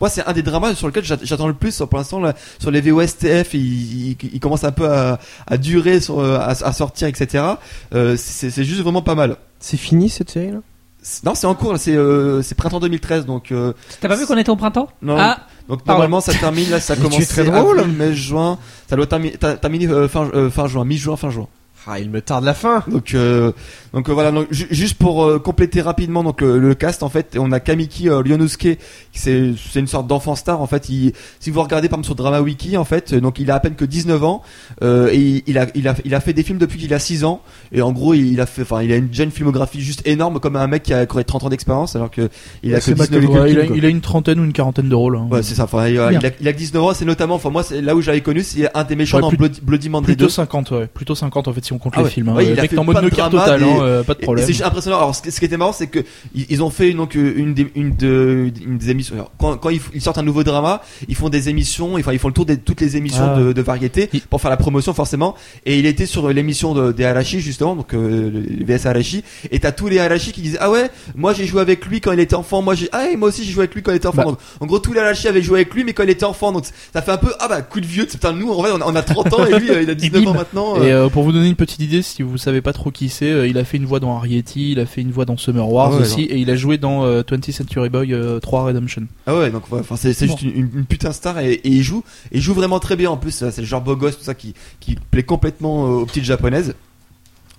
moi, c'est un des dramas sur lequel j'att- j'attends le plus. Pour l'instant, là, sur les VOSTF, il, il, il commence un peu à, à durer, sur, euh, à, à sortir, etc. Euh, c'est c'est juste vraiment pas mal. C'est fini cette série là? Non, c'est en cours. C'est euh, c'est printemps 2013, donc euh, T'as pas vu qu'on était au printemps? Non. Ah, donc pardon. normalement ça termine. Là, ça commence très drôle. avril, mai, juin. Ça doit terminer, ter- terminer euh, fin, euh, fin juin, mi-juin, fin juin. Ah, il me tarde la fin. Donc, euh, donc euh, voilà. Donc, ju- juste pour euh, compléter rapidement donc le, le cast en fait, on a Kamiki euh, Lyonosuke, qui c'est c'est une sorte d'enfant star en fait. Il, si vous regardez par exemple sur Drama Wiki en fait, euh, donc il a à peine que 19 ans euh, et il, il a il a il a fait des films depuis qu'il a 6 ans et en gros il a fait enfin il a une jeune filmographie juste énorme comme un mec qui a qui aurait 30 ans d'expérience alors que il a que C'est 19 Macaulay ans. Ouais, il, a, il a une trentaine ou une quarantaine de rôles. hein. Ouais, c'est ça. Enfin, il, a, il a, il a que 19 ans, c'est notamment, enfin moi, c'est là où j'avais connu, c'est un des méchants Ouais, dans plus- Bloody, Bloody Manday 2. Plutôt 50, ouais. Plutôt 50 en fait si sont contre Ah les ouais. films. hein. Ouais, le mec est en mode dramas, total, des- hein, euh, pas de problème. C'est impressionnant. Alors, ce qui ce qui était marrant, c'est que ils, ont fait donc euh, une des, une de, une des émissions. alors, quand quand ils, ils sortent un nouveau drama, ils font des émissions. Enfin, ils font le tour de toutes les émissions Ah. de, de variété pour faire la promotion forcément. Et il était sur l'émission de, des Arashi justement, donc euh, le VS Arashi. Et t'as tous les Arashi qui disaient ah ouais, moi j'ai joué avec lui quand il était enfant. Moi j'ai ah et moi aussi j'ai joué avec lui quand il était enfant. Bah. Donc, en gros, tous les Arashi avaient joué avec lui, mais quand il était enfant. Donc ça fait un peu ah bah coup de vieux. Putain, nous en vrai on a, on a 30 ans et lui euh, il a 19 bim. ans maintenant. Et euh. euh, pour vous donner une petite idée, si vous savez pas trop qui c'est, euh, il a fait une voix dans Arrietty, il a fait une voix dans Summer Wars Ah ouais, aussi, et il a joué dans euh, 20th Century Boy euh, 3 Redemption. Ah ouais, donc ouais, enfin c'est c'est Bon. juste une, une putain star et, et il joue, et il joue vraiment très bien en plus. C'est le genre beau gosse tout ça qui qui plaît complètement euh, aux petites japonaises.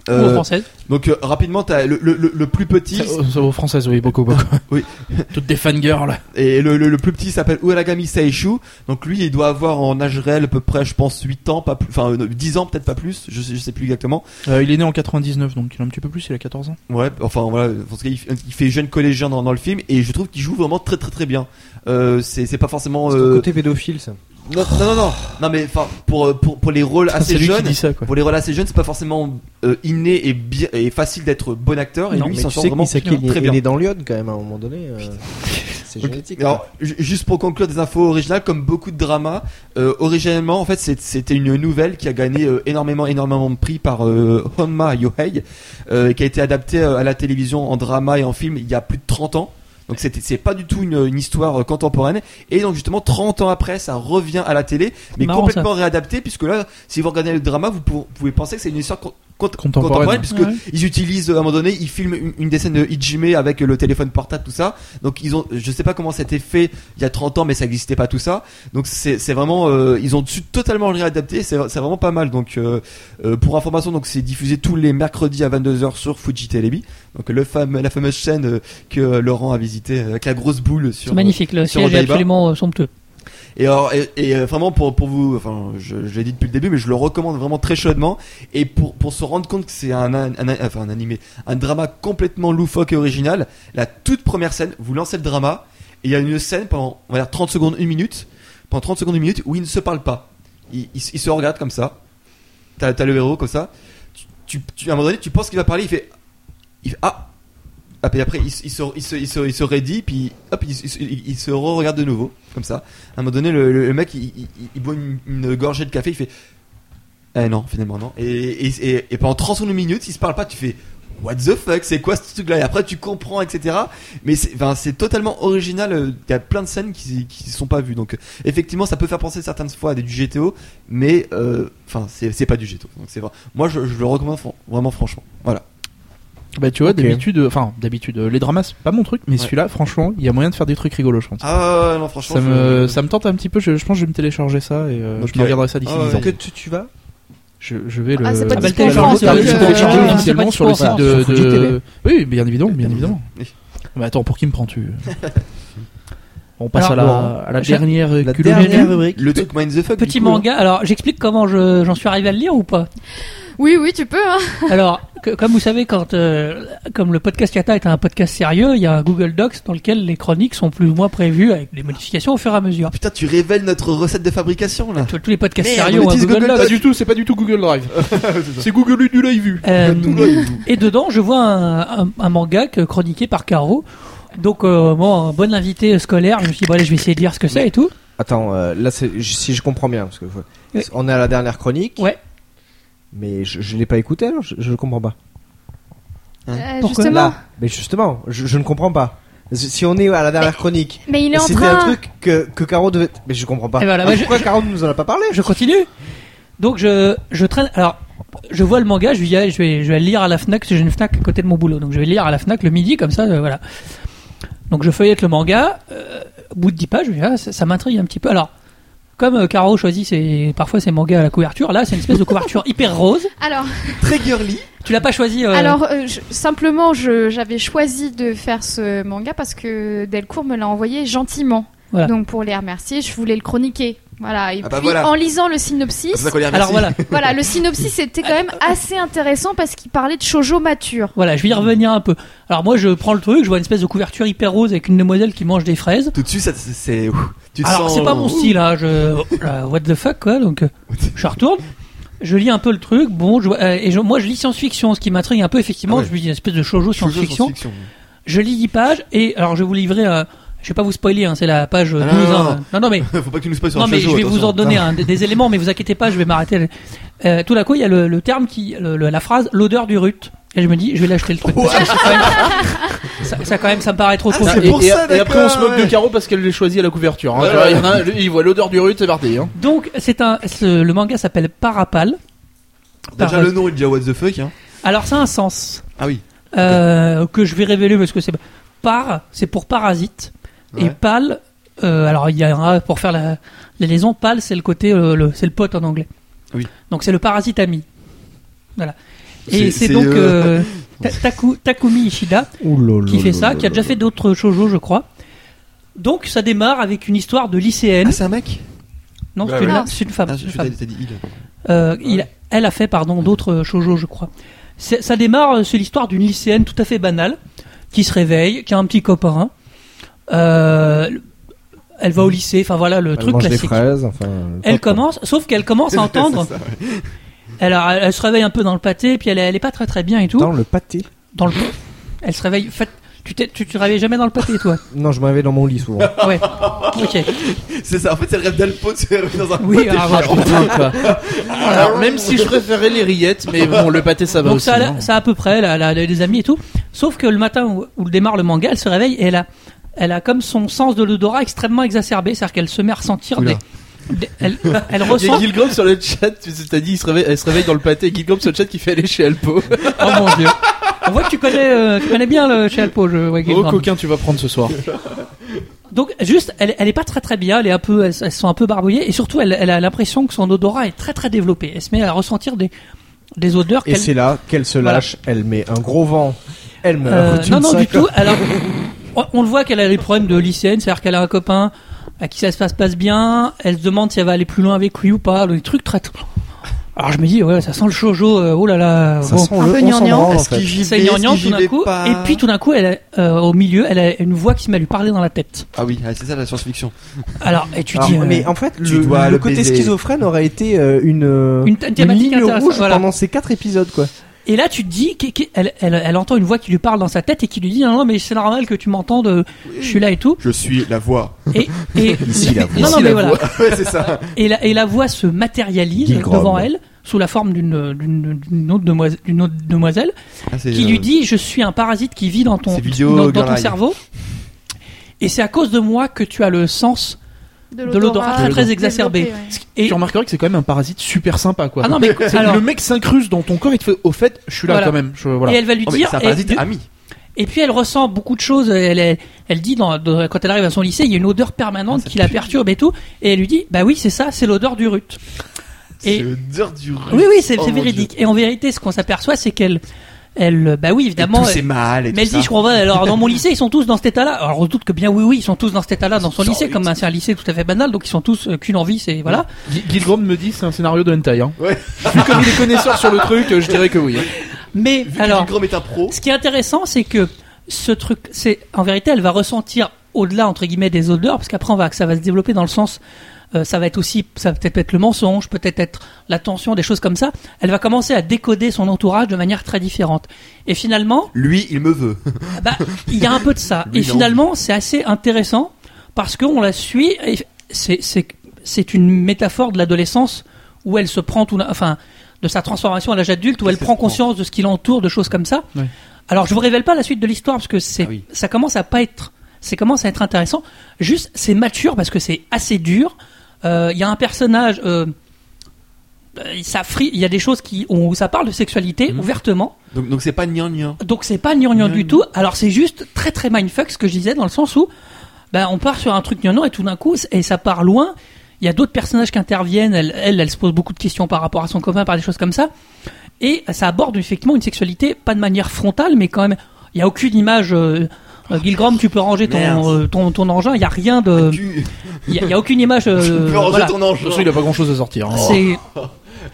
Ou Euh, française. donc euh, rapidement, t'as le, le, le, le plus petit Ça, ça, aux françaises, oui, beaucoup, beaucoup. Oui. Toutes des fangirls. et le, le, le plus petit s'appelle Uragami Seishu. Donc lui, il doit avoir en âge réel à peu près, je pense, 8 ans, pas plus, enfin euh, 10 ans peut-être pas plus. Je sais, je sais plus exactement. Euh, il est né en 99, donc il a un petit peu plus, il a 14 ans. Ouais, enfin voilà, en tout cas, il, fait- il fait jeune collégien dans, dans le film et je trouve qu'il joue vraiment très très très bien. Euh, c'est pas forcément. C'est Euh, côté pédophile, ça. Non, non non non non mais enfin pour euh, pour pour les rôles C'est assez jeunes. ça. Pour les rôles assez jeunes, c'est pas forcément euh, inné et, bien, et facile d'être bon acteur. Et Non, lui, il Mais s'en sort vraiment il, très est- bien. il est dans Lyon quand même à un moment donné. euh, c'est génétique. Alors, ju- juste pour conclure des infos originales, comme beaucoup de dramas, euh, originellement, en fait, c'était une nouvelle qui a gagné euh, énormément, énormément de prix par euh, Honma Yohei, euh, qui a été adaptée à la télévision en drama et en film il y a plus de 30 ans. Donc c'était c'est pas du tout une, une histoire euh, contemporaine. Et donc justement 30 ans après ça revient à la télé mais Marrant, complètement réadapté puisque là si vous regardez le drama vous pour- pouvez penser que c'est une histoire Contemporaine. puisque Ouais. ils utilisent euh, à un moment donné ils filment une, une des scènes de Hijime avec euh, le téléphone portable tout ça donc ils ont je sais pas comment c'était fait il y a 30 ans mais ça existait pas tout ça donc c'est c'est vraiment euh, ils ont su totalement le réadapter c'est c'est vraiment pas mal donc euh, euh, pour information donc c'est diffusé tous les mercredis à 22h sur Fuji TV donc le fameux la fameuse chaîne euh, que euh, Laurent a visité euh, avec la grosse boule sur C'est magnifique. Le sur siège est Odaiba. absolument euh, somptueux. Et alors, et, euh, vraiment pour pour vous, enfin, je, l'ai dit depuis le début, mais je le recommande vraiment très chaudement. Et pour pour se rendre compte que c'est un, un, enfin un animé, un drama complètement loufoque et original. La toute première scène, vous lancez le drama, et il y a une scène pendant, on va dire 30 secondes, une minute, pendant 30 secondes, une minute, où ils ne se parlent pas. Ils, ils, se regardent comme ça. T'as t'as le héros comme ça. Tu, tu- à un moment donné, tu penses qu'il va parler, il fait, il fait ah. Et après, il, se- il, puis hop, il, se- re-regarde de nouveau, comme ça. À un moment donné, le, mec, il, boit une, gorgée de café, il fait Eh non, finalement, non. Et, et, et, et pendant 30 secondes, une minute, il se parle pas, tu fais What the fuck, c'est quoi ce truc-là? Et après, tu comprends, etc. Mais c'est totalement original. euh, Il y a plein de scènes qui qui sont pas vues. Donc, euh, effectivement, ça peut faire penser certaines fois à du GTO, mais euh, enfin, c'est pas du GTO. Donc, c'est vrai. Moi, je, le recommande vraiment, franchement. Voilà. Bah, tu vois, d'habitude, euh, enfin, d'habitude, euh, les dramas, c'est pas mon truc, mais Ouais. celui-là, franchement, il y a moyen de faire des trucs rigolos, je pense. Ah ouais, non, franchement. ça, je- me, ça me tente un petit peu, je, je pense que je vais me télécharger ça et euh, je me regarderai ça d'ici ah 10 ouais. ans. Que tu, tu vas Je, je vais le. Ah, c'est pas Ah, bah, télécharger, télécharger euh, officiellement sur le site de. Oui, bien évidemment, bien évidemment. Mais attends, pour qui me prends-tu? On passe Alors, à la, à la dernière La dernière rubrique. Le truc Mind the Fuck. Petit manga. Alors, j'explique comment je- j'en suis arrivé à le lire ou pas? Oui, oui, tu peux. Hein. Alors, que- comme vous savez, quand euh, comme le podcast Yata est un podcast sérieux, il y a un Google Docs dans lequel les chroniques sont plus ou moins prévues avec des modifications au fur et à mesure. Putain, tu révèles notre recette de fabrication là. Tous tous les podcasts sérieux on ont un utilise Google Google Docs. Pas du tout, c'est pas du tout Google Drive. c'est Google du live vu. Euh, et dedans, je vois un, un- un manga que, chroniqué par Caro. Donc, euh, moi, un bon invité scolaire, je me suis dit, bon, allez, je vais essayer de lire ce que c'est et tout. Attends, euh, là, si je comprends bien, parce que Oui. on est à la dernière chronique. Ouais. Mais je, je l'ai pas écouté alors, je, je le comprends pas. Euh, Pourquoi justement. Là, mais justement, je, je ne comprends pas. Si on est à la dernière chronique, Mais il est en c'était train. un truc que, que Caro devait. Mais je comprends pas. Et voilà, je- Pourquoi Caro ne nous en a pas parlé Je continue. Donc, je, je traîne. Alors, je vois le manga, je allez, je vais, je vais le lire à la Fnac, parce que j'ai une Fnac à côté de mon boulot. Donc, je vais le lire à la Fnac le midi, comme ça, euh, voilà. Donc, je feuillette le manga. euh, au bout de 10 pages, je me dis, ah, ça, ça m'intrigue un petit peu. Alors, comme euh, Caro choisit ses, parfois ses mangas à la couverture, là, c'est une espèce de couverture hyper rose. Alors, Très girly. Tu l'as pas choisi euh, alors euh, je- simplement, j'avais choisi de faire ce manga parce que Delcourt me l'a envoyé gentiment. Voilà. Donc pour les remercier, je voulais le chroniquer. Voilà. Et Ah bah puis voilà. en lisant le synopsis, les Alors voilà, voilà, le synopsis c'était quand même assez intéressant parce qu'il parlait de shoujo mature. voilà, je vais y revenir un peu. Alors moi, je prends le truc, je vois une espèce de couverture hyper rose avec une demoiselle qui mange des fraises. Tout de suite, c'est- Alors sens- c'est pas mon style, hein, je, euh, what the fuck quoi, donc euh, je retourne. je lis un peu le truc. Bon, je, euh, et je- moi je lis science-fiction, ce qui m'intrigue un peu effectivement. Ah ouais. Je lis une espèce de shoujo science-fiction. Je lis 10 pages et alors je vais vous livrer. euh, je vais pas vous spoiler, hein, c'est la page euh, Ah 12. non, hein. non, non, mais Faut pas que tu nous spoil sur non mais je vais vous en donner des, des éléments, mais vous inquiétez pas, je vais m'arrêter. Euh, tout d'un coup, il y a le, le terme qui, le- le- la phrase, l'odeur du rut. Et je me dis, je vais l'acheter le truc. Parce que c'est quand même- ça, ça, quand même, ça me paraît trop trop. Ah, c'est et, après on se moque de ouais. Caro parce qu'elle l'a choisi à la couverture. hein. Ouais, ouais. il, y en a il voit l'odeur du rut, c'est parti. Hein. Donc, c'est un, ce- le manga s'appelle Parapal. Déjà Par- le nom est déjà what the fuck. Hein. Alors, ça a un sens. Ah oui. euh, que je vais révéler parce que c'est par, c'est pour parasite et pal. euh, alors il y a un- pour faire la, la liaison, pal c'est le côté, euh, le, c'est le pote en anglais. Oui. Donc c'est le parasite ami. Voilà. Et c'est c'est, donc euh, euh, Ta- Taku- Takumi Ishida qui fait ça, qui a déjà fait d'autres shoujo, je crois. Donc ça démarre avec une histoire de lycéenne. Ah c'est un mec? non, c'est Ouais, une, ouais. c'est une femme. Ah je une femme. t'as dit il. Euh, il- elle a fait pardon d'autres shoujo je crois. C'est- Ça démarre, c'est l'histoire d'une lycéenne tout à fait banale qui se réveille, qui a un petit copain. Euh, elle va au lycée, enfin voilà le Elle truc mange des classique. fraises, enfin. Elle commence, sauf qu'elle commence à entendre. Elle, a- elle se réveille un peu dans le pâté, puis elle, est- elle est pas très très bien et tout. Dans le pâté. Dans le, elle se réveille. fait- tu tu te réveilles jamais dans le pâté toi Non, je me réveille dans mon lit souvent. Ouais. Ok. C'est ça. En fait c'est le rêve d'Alpo de se réveiller dans un. Oui. alors voilà. Putain, quoi. Alors, même si je préférais les rillettes, mais bon, le pâté ça va Donc aussi. ça, a la- hein. ça a à peu près, elle a des amis et tout. Sauf que le matin où, où démarre le manga, elle se réveille et elle a, elle a comme son sens de l'odorat extrêmement exacerbé, c'est-à-dire qu'elle se met à ressentir Oula. des, elle, elle Il y a ressent. Gilgrom sur le chat, tu t'as dit, il se réveille, elle se réveille dans le pâté. Gilgrom sur le chat qui fait aller chez Alpo. Oh mon dieu. On voit que tu connais, euh, tu connais bien le chez Alpo, je vois Oh, Gilgram. coquin, tu vas prendre ce soir. Donc juste, elle, elle est pas très très bien, elle est un peu, elles, elles sont un peu barbouillées et surtout, elle, elle a l'impression que son odorat est très très développé. Elle se met à ressentir des, des odeurs Et c'est là qu'elle se Voilà. lâche, elle met un gros vent, elle meurt. Euh, non, me non, du tout. Alors, on- on le voit qu'elle a des problèmes de lycéenne, c'est-à-dire qu'elle a un copain à qui ça se passe, passe bien. Elle se demande si elle va aller plus loin avec lui ou pas. Des trucs très. Alors je me dis, ouais, ça sent le shoujo. euh, oh là là. Ça bon. sent Un le peu gnangnan. en fait. C'est gnangnan tout d'un coup, pas et puis tout d'un coup, elle a, euh, au milieu, elle a une voix qui se met à lui parler dans la tête. Ah oui, ah, c'est ça la science-fiction. Alors, et tu Alors, dis, euh, mais en fait, tu le, le le côté baiser. schizophrène aurait été euh, une, Une ligne rouge voilà. pendant ces quatre épisodes, quoi. Et là, tu te dis qu'elle elle, elle, entend une voix qui lui parle dans sa tête et qui lui dit non, non mais c'est normal que tu m'entendes, euh, je suis là et tout. Je suis la voix. Et, et Ici, la voix. non, mais voilà. ouais, c'est ça. Et la, et la voix se matérialise Gilgrom. devant elle sous la forme d'une d'une d'une autre demoiselle, d'une autre demoiselle Ah, c'est, qui euh, lui dit je suis un parasite qui vit dans ton vidéo dans, dans ton cerveau et c'est à cause de moi que tu as le sens de l'odorat très très exacerbé. ouais. Et Tu remarqueras que c'est quand même un parasite super sympa, quoi. ah non mais C'est- alors le mec s'incruste dans ton corps, il te fait au fait, je suis là Voilà. quand même. Je, voilà. et elle va lui Oh, dire c'est un et, parasite du- ami. et puis elle ressent beaucoup de choses elle elle, elle dit dans, dans- quand elle arrive à son lycée il y a une odeur permanente Ah, qui la perturbe et tout et elle lui dit bah oui c'est ça c'est l'odeur du rut. Et- C'est l'odeur du rut. Oui oui c'est Oh, véridique et en vérité ce qu'on s'aperçoit c'est qu'elle elle bah oui évidemment Et tous elle- et Mais elle tout dit, ça. je pas. Alors, dans mon lycée, ils sont tous dans cet état-là. Alors, on doute que bien oui, oui, ils sont tous dans cet état-là dans son Sans lycée, comme un- c'est un lycée tout à fait banal, donc ils sont tous euh, qu'une envie, c'est voilà. Gil- Gilgrom me dit c'est un scénario de hentai. Hein. Ouais. Vu comme il est connaisseur sur le truc, je dirais que oui. hein. Mais Vu que alors, Gilgrom est un pro. ce qui est intéressant, c'est que ce truc, c'est en vérité, elle va ressentir au-delà entre guillemets des odeurs, parce qu'après, on va, ça va se développer dans le sens. Euh, ça va être aussi, ça va peut-être être le mensonge, peut-être être la tension, des choses comme ça. Elle va commencer à décoder son entourage de manière très différente. Et finalement, Lui, il me veut. Bah, il y a un peu de ça. Lui, et non. finalement, c'est assez intéressant parce qu'on la suit. C'est, une métaphore de l'adolescence où elle se prend tout, enfin, de sa transformation à l'âge adulte où elle prend conscience de ce qui l'entoure, de choses comme ça. Alors, je vous révèle pas la suite de l'histoire parce que c'est, Ah oui. ça commence à pas être, c'est commence à être intéressant. Juste, c'est mature parce que c'est assez dur. Euh, Il y a un personnage. Euh, euh, ça il y a des choses qui où ça parle de sexualité Mhm. ouvertement Donc, donc c'est pas gnangnan. donc c'est pas gnangnan du tout. Alors c'est juste très très mindfuck ce que je disais dans le sens où ben on part sur un truc gnangnan et tout d'un coup et ça part loin. Il y a d'autres personnages qui interviennent. Elle, elle, elle se pose beaucoup de questions par rapport à son copain, par des choses comme ça. Et ça aborde effectivement une sexualité pas de manière frontale, mais quand même il y a aucune image. Euh, euh, Gilgrom, tu peux ranger ton, euh, ton, ton engin. Il y a rien de, il y, a- il y a aucune image. euh, tu peux ranger voilà. ton De ange. toute façon, il a pas grand chose à sortir. hein. C'est,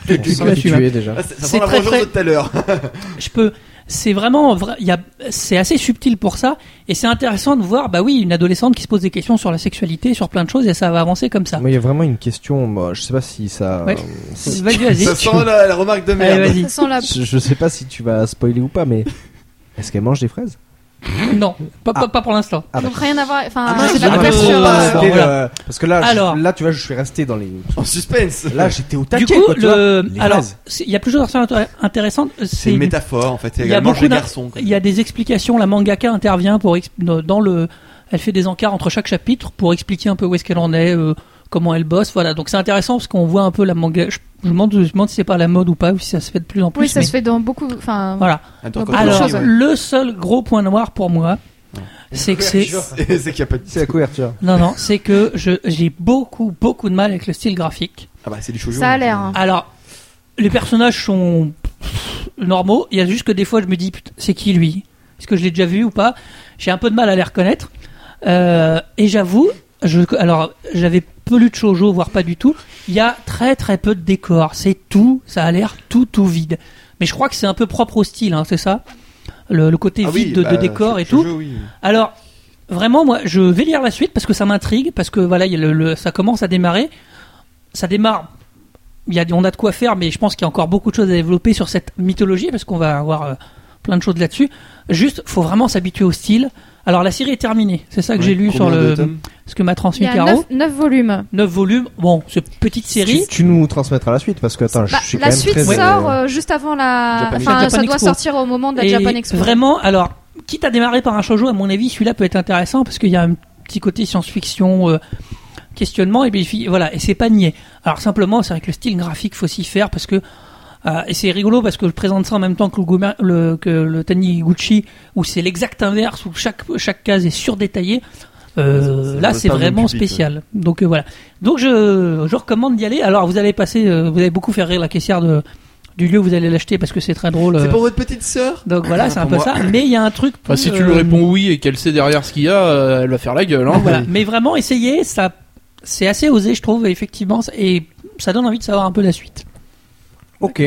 déjà. Ah, c'est- ça C'est sent la très, très- de tout à l'heure. je peux c'est vraiment, vra- il y a, c'est assez subtil pour ça, et c'est intéressant de voir, bah oui, une adolescente qui se pose des questions sur la sexualité, sur plein de choses, et ça va avancer comme ça. Moi, il y a vraiment une question. Moi, je sais pas si ça. Ouais. si- Vas-y, vas-y. Ça sent la, la remarque de merde. Allez. Ça sent la... je, je sais pas si tu vas spoiler ou pas, mais est-ce qu'elle mange des fraises? Non, pas, pas, pas pour l'instant. Ah, Donc rien à voir. Enfin, Ah, mince, la pas compris. euh, Ah, voilà. le- Parce que là, Alors. je, là, tu vois, je suis resté dans les. En suspense. Là, j'étais au Du taquet. coup, quoi, tu vois. le, Les alors, c'est- il y a plusieurs versions intér- intéressantes. C'est C'est une métaphore en fait. Il y a également beaucoup chez d'in- garçons. quoi. Il y a des explications. La mangaka intervient pour dans le. Elle fait des encarts entre chaque chapitre pour expliquer un peu où est-ce qu'elle en est, euh, comment elle bosse. Voilà. Donc c'est intéressant parce qu'on voit un peu la manga. Je je me demande, je me demande si c'est pas la mode ou pas, ou si ça se fait de plus en plus. Oui, ça mais- se fait dans beaucoup. Enfin, Voilà. Attends, Alors, chose, ouais. le seul gros point noir pour moi, c'est que c'est. c'est qu'il y a pas de. C'est la couverture. Non, non, c'est que je j'ai beaucoup, beaucoup de mal avec le style graphique. Ah bah c'est du shoujo. ça a l'air. hein. Alors, les personnages sont normaux. Il y a juste que des fois, je me dis, putain, c'est qui lui? Est-ce que je l'ai déjà vu ou pas? J'ai un peu de mal à les reconnaître. Euh, et j'avoue, je, alors, j'avais peu de shoujo, voire pas du tout. Il y a très très peu de décors. C'est tout, ça a l'air tout tout vide. Mais je crois que c'est un peu propre au style, hein, c'est ça le, le côté Ah vide de, de bah, décor et tout. oui. Alors, vraiment, moi, je vais lire la suite parce que ça m'intrigue, parce que voilà, il y a le, le- ça commence à démarrer. Ça démarre. Il y a, on a de quoi faire, mais je pense qu'il y a encore beaucoup de choses à développer sur cette mythologie parce qu'on va avoir euh, plein de choses là-dessus. Juste, faut vraiment s'habituer au style. Alors, la série est terminée. C'est ça que Ouais. j'ai lu sur le, ce que m'a Il transmis y a Caro. 9, volumes. 9 volumes. Bon, c'est petite série. Tu, tu nous transmettras la suite parce que attends, Bah, je suis quand la même suite très, sort euh, euh, juste avant la. Japan Enfin, Japan ça doit sortir au moment de la Et Japan Expo. Vraiment, alors, quitte à démarrer par un shoujo, à mon avis, celui-là peut être intéressant parce qu'il y a un petit côté science-fiction, euh, questionnement, et puis voilà, et c'est pas niais. Alors simplement, c'est vrai que le style graphique, faut s'y faire parce que euh, et c'est rigolo parce que je présente ça en même temps que le, le, que le Taniguchi, où c'est l'exact inverse, où chaque, chaque case est surdétaillée. Euh, là, c'est vraiment public, spécial. Donc euh, voilà. Donc je, je recommande d'y aller. Alors vous allez passer, euh, vous allez beaucoup faire rire la caissière de, du lieu où vous allez l'acheter parce que c'est très drôle. C'est pour votre petite sœur? Donc voilà, c'est un peu moi. ça. Mais il y a un truc. Enfin, si tu euh, lui réponds oui et qu'elle sait derrière ce qu'il y a, euh, elle va faire la gueule. Hein. voilà. Mais vraiment, essayez. Ça, c'est assez osé, je trouve, effectivement, et ça donne envie de savoir un peu la suite. Ok.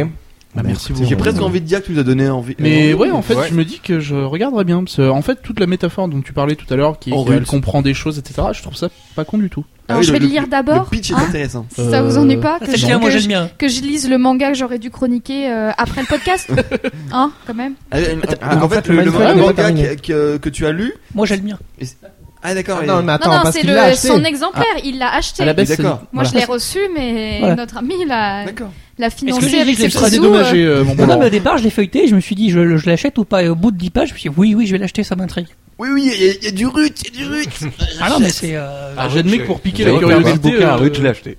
Bah, merci J'ai beaucoup. presque envie de dire que tu nous as donné envie. Mais euh, ouais, en fait, ouais. je me dis que je regarderais bien. Parce que, en fait, toute la métaphore dont tu parlais tout à l'heure, qui En qu'elle comprend des choses, etc., je trouve ça pas con du tout. Ah Alors, oui, je vais le lire Le d'abord. pitch est hein, intéressant. si ça vous ennuie pas Ça, que je, bien, moi que je- que je lise le manga que j'aurais dû chroniquer euh, après le podcast. hein, quand même. Ah, euh, ah, en en fait, fait, le, le le manga le pas manga que- que tu as lu. Moi, j'aime bien. Ah d'accord. Ah non, mais attends, non, non, parce c'est qu'il le l'a acheté. son exemplaire. Il l'a acheté. À la baisse, D'accord. c'est- Moi, voilà. je l'ai reçu, mais Voilà. notre ami l'a D'accord. l'a que financé j'ai- avec ses sous. dédommagé, euh, mon Non, bon. non, mais au départ, je l'ai feuilleté, et je me suis dit, je, je l'achète ou pas. Et au bout de 10 pages, je me suis dit, oui, oui, je vais l'acheter, ça m'intrigue. Oui oui, il y, a- il y a du rut, il y a du rut. Ah non, mais c'est. euh, Ah, j'admets que pour piquer J'ai la le curiosité. bouquin euh, Ruth, je l'ai acheté.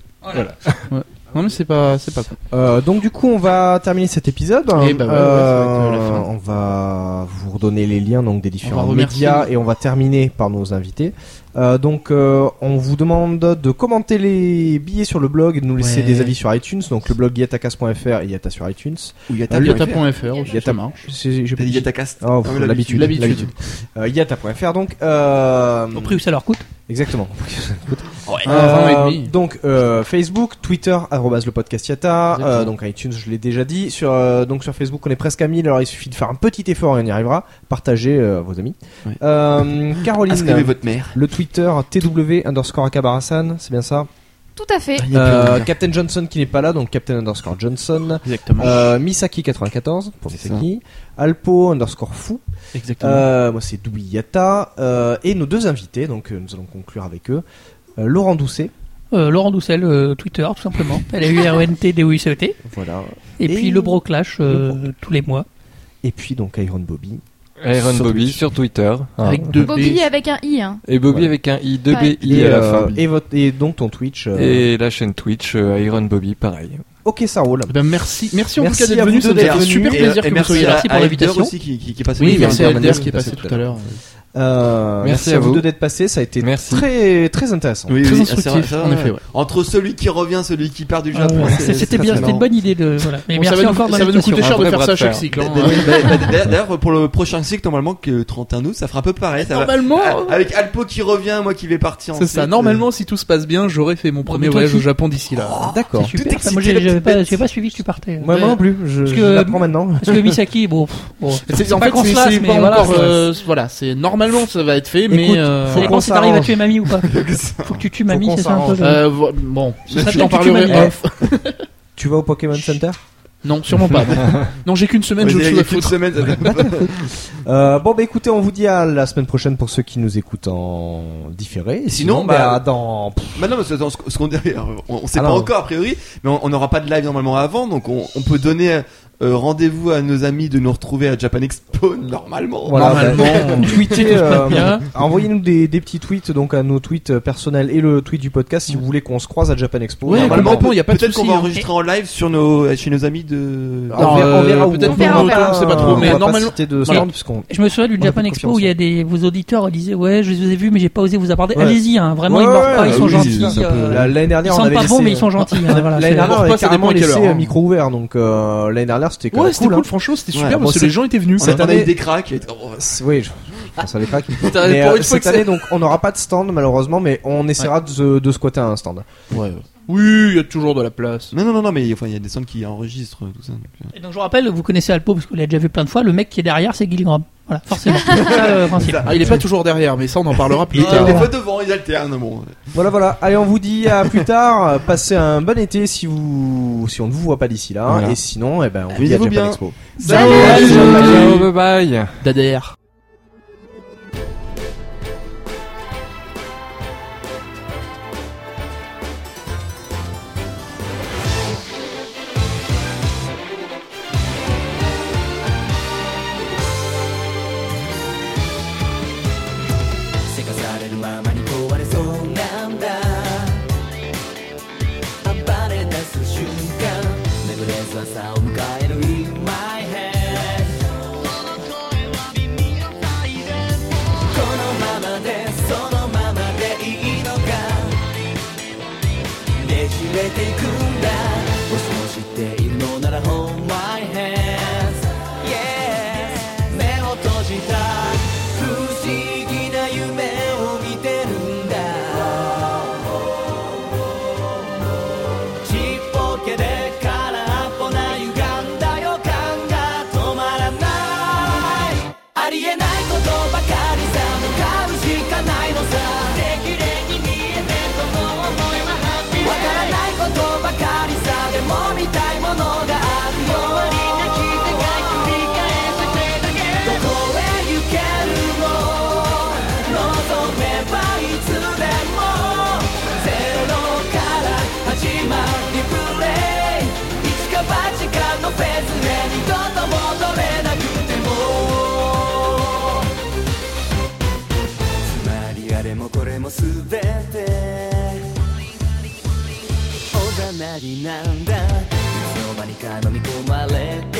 Non, mais c'est pas, c'est pas con. Euh, donc du coup, on va terminer cet épisode. Ouais, ouais, ça va être la fin. on va vous redonner les liens donc des différents médias et on va terminer par nos invités. Euh, donc, euh, on vous demande de commenter les billets sur le blog et de nous laisser Ouais. des avis sur iTunes. Donc, le blog yatacast.fr et Yata sur iTunes. Ou il y a Ah, Yata.fr aussi, Yata- Yatacast. Oh, l'habitude. Euh, Yata.fr donc. Euh, Au prix où ça leur coûte. Exactement. Euh, donc euh, Facebook, Twitter, le podcast Yata, euh, donc iTunes, je l'ai déjà dit. Sur euh, donc sur Facebook, on est presque à 1000. Alors il suffit de faire un petit effort et on y arrivera. Partagez euh, vos amis. Ouais. Euh, Caroline, votre mère. le Twitter TW underscore Akabarasan, c'est bien ça? Tout à fait. Euh, Captain Johnson qui n'est pas là, donc Captain underscore Johnson. Exactement. Euh, Misaki94 pour Misaki. Alpo underscore fou. Exactement. Euh, moi c'est Doubi Yata. Euh, et nos deux invités, donc nous allons conclure avec eux. Euh, Laurent Doucet. Euh, Laurent Doucel, Twitter, tout simplement. Elle a eu R-O-N-T, D-O-I-C-E-T. Voilà. Et, Et- puis le Broclash, euh, tous les mois. Et puis donc Iron Bobby. Iron Sur Bobby Twitch. sur Twitter. hein. Avec deux B. Bobby avec un i. Hein. Et Bobby Ouais. avec un I, deux Ouais. B I et, à la euh, fin. et, votre, et donc ton Twitch. euh, Et la chaîne Twitch euh, Iron Bobby, pareil. Ok, ça roule. Eh ben, merci, merci en Merci tout cas d'être vous venu. deux Ça d'être fait super plaisir et que vous merci soyez là. Merci pour l'invitation. Qui, qui, qui est passé. Oui, merci à qui est passé tout à l'heure. Euh, Merci à à vous vous. deux d'être passés, ça a été Merci. très très intéressant. Oui, Très oui, instructif, c'est vrai. en effet, ouais. Entre celui qui revient, celui qui part du Ah Japon. C'était bien, c'était une bonne idée de. Voilà. Mais Bon, merci ça va encore nous, ça va nous coûter cher de faire ça chaque cycle. hein. D'ailleurs, d'ailleurs, D'ailleurs, pour le prochain cycle, normalement, que le 31 août, ça fera un peu pareil. Normalement, Ah, Avec Alpo qui revient, moi qui vais partir c'est ça. Normalement, si tout se passe bien, j'aurais fait mon premier voyage au Japon d'ici là. D'accord. Tout ça. Moi, j'ai- pas, bête. j'ai pas suivi que tu partais. Moi, non plus, je, Parce je que- l'apprends maintenant. Parce que Misaki, bon. C'est en pas fait, qu'on se lasse, mais pas voilà, c'est- euh, Normalement ça va être fait, mais Écoute, euh, faut Ça dépend si t'arrives à tuer mamie ou pas. Faut que tu tues mamie, c'est ça un peu. euh, bon, Ça je t'en parlerai off. Tu vas au Pokémon Center Non, sûrement pas. non, j'ai qu'une semaine, je suis qu'une semaine. Euh, bon bah écoutez, on vous dit à la semaine prochaine pour ceux qui nous écoutent en différé. Et Sinon, sinon, bah, bah, dans Maintenant, parce que dans ce qu'on dit, on, on sait pas non. encore a priori, mais on on n'aura pas de live normalement avant, donc on, on peut donner euh, rendez-vous à nos amis de nous retrouver à Japan Expo normalement. voilà, Normalement, bah, tweetez, euh, envoyez-nous des, des petits tweets donc à nos tweets euh, personnels et le tweet du podcast si vous voulez qu'on se croise à Japan Expo. Ouais, Normalement, complètement, y a pas de Peut-être qu'on va hein. enregistrer en live sur nos, chez nos amis de. on verra, on verra euh, peut-être on verra verra, pas, on sait pas trop, mais normalement- de voilà. stand Je me souviens du Japan Expo où il y a des vos auditeurs disaient ouais je vous ai vus mais j'ai pas osé vous aborder. Ouais. Allez-y hein, vraiment Ouais, ils mordent ouais, pas, ils sont gentils. euh, L'année Ils dernière, on avait pas bon mais ils sont gentils. hein, L'année dernière, on avait carrément laissé hein. micro ouvert, donc euh, l'année dernière c'était quand Ouais, même c'était cool. cool, hein. franchement, c'était Ouais, super bon, parce que les gens étaient venus. Cette année- eu des cracks. et- oh, Oui, je pense à les cracks. Mais, euh, cette année, donc, on n'aura pas de stand malheureusement, mais on essaiera de, se- de squatter un stand. Ouais. Oui, il y a toujours de la place. Non, non, non, non, mais enfin, il y a des sons qui enregistrent tout ça. donc, euh. Et donc je vous rappelle, vous connaissez Alpo parce que vous l'avez déjà vu plein de fois. Le mec qui est derrière, c'est Gilligram. Voilà, forcément. Ah, il est pas toujours derrière, mais ça on en parlera plus Il tard. des fois devant, ils alternent. Bon. Voilà, voilà. Allez, on vous dit à plus tard. Passez un bon été si vous, si on ne vous voit pas d'ici là. Voilà. Et sinon, eh ben, on vous dit à Japan bien. Expo. Salut. Bye bye. D'ADR. uma.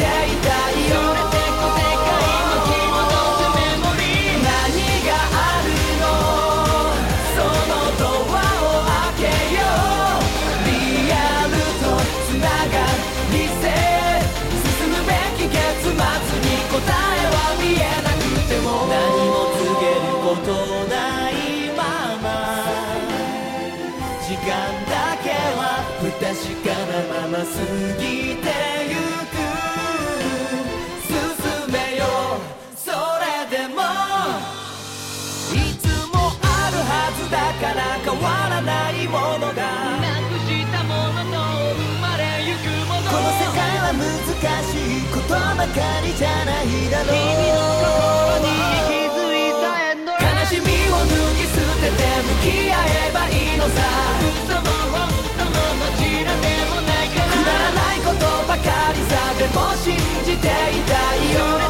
信じていた難しいことばかりじゃないだろう。君の心に気づいたエンド悲しみを脱ぎ捨てて向き合えばいいのさ。嘘も本当もどちらでもないからくだらないことばかりさ。でも信じていたいよ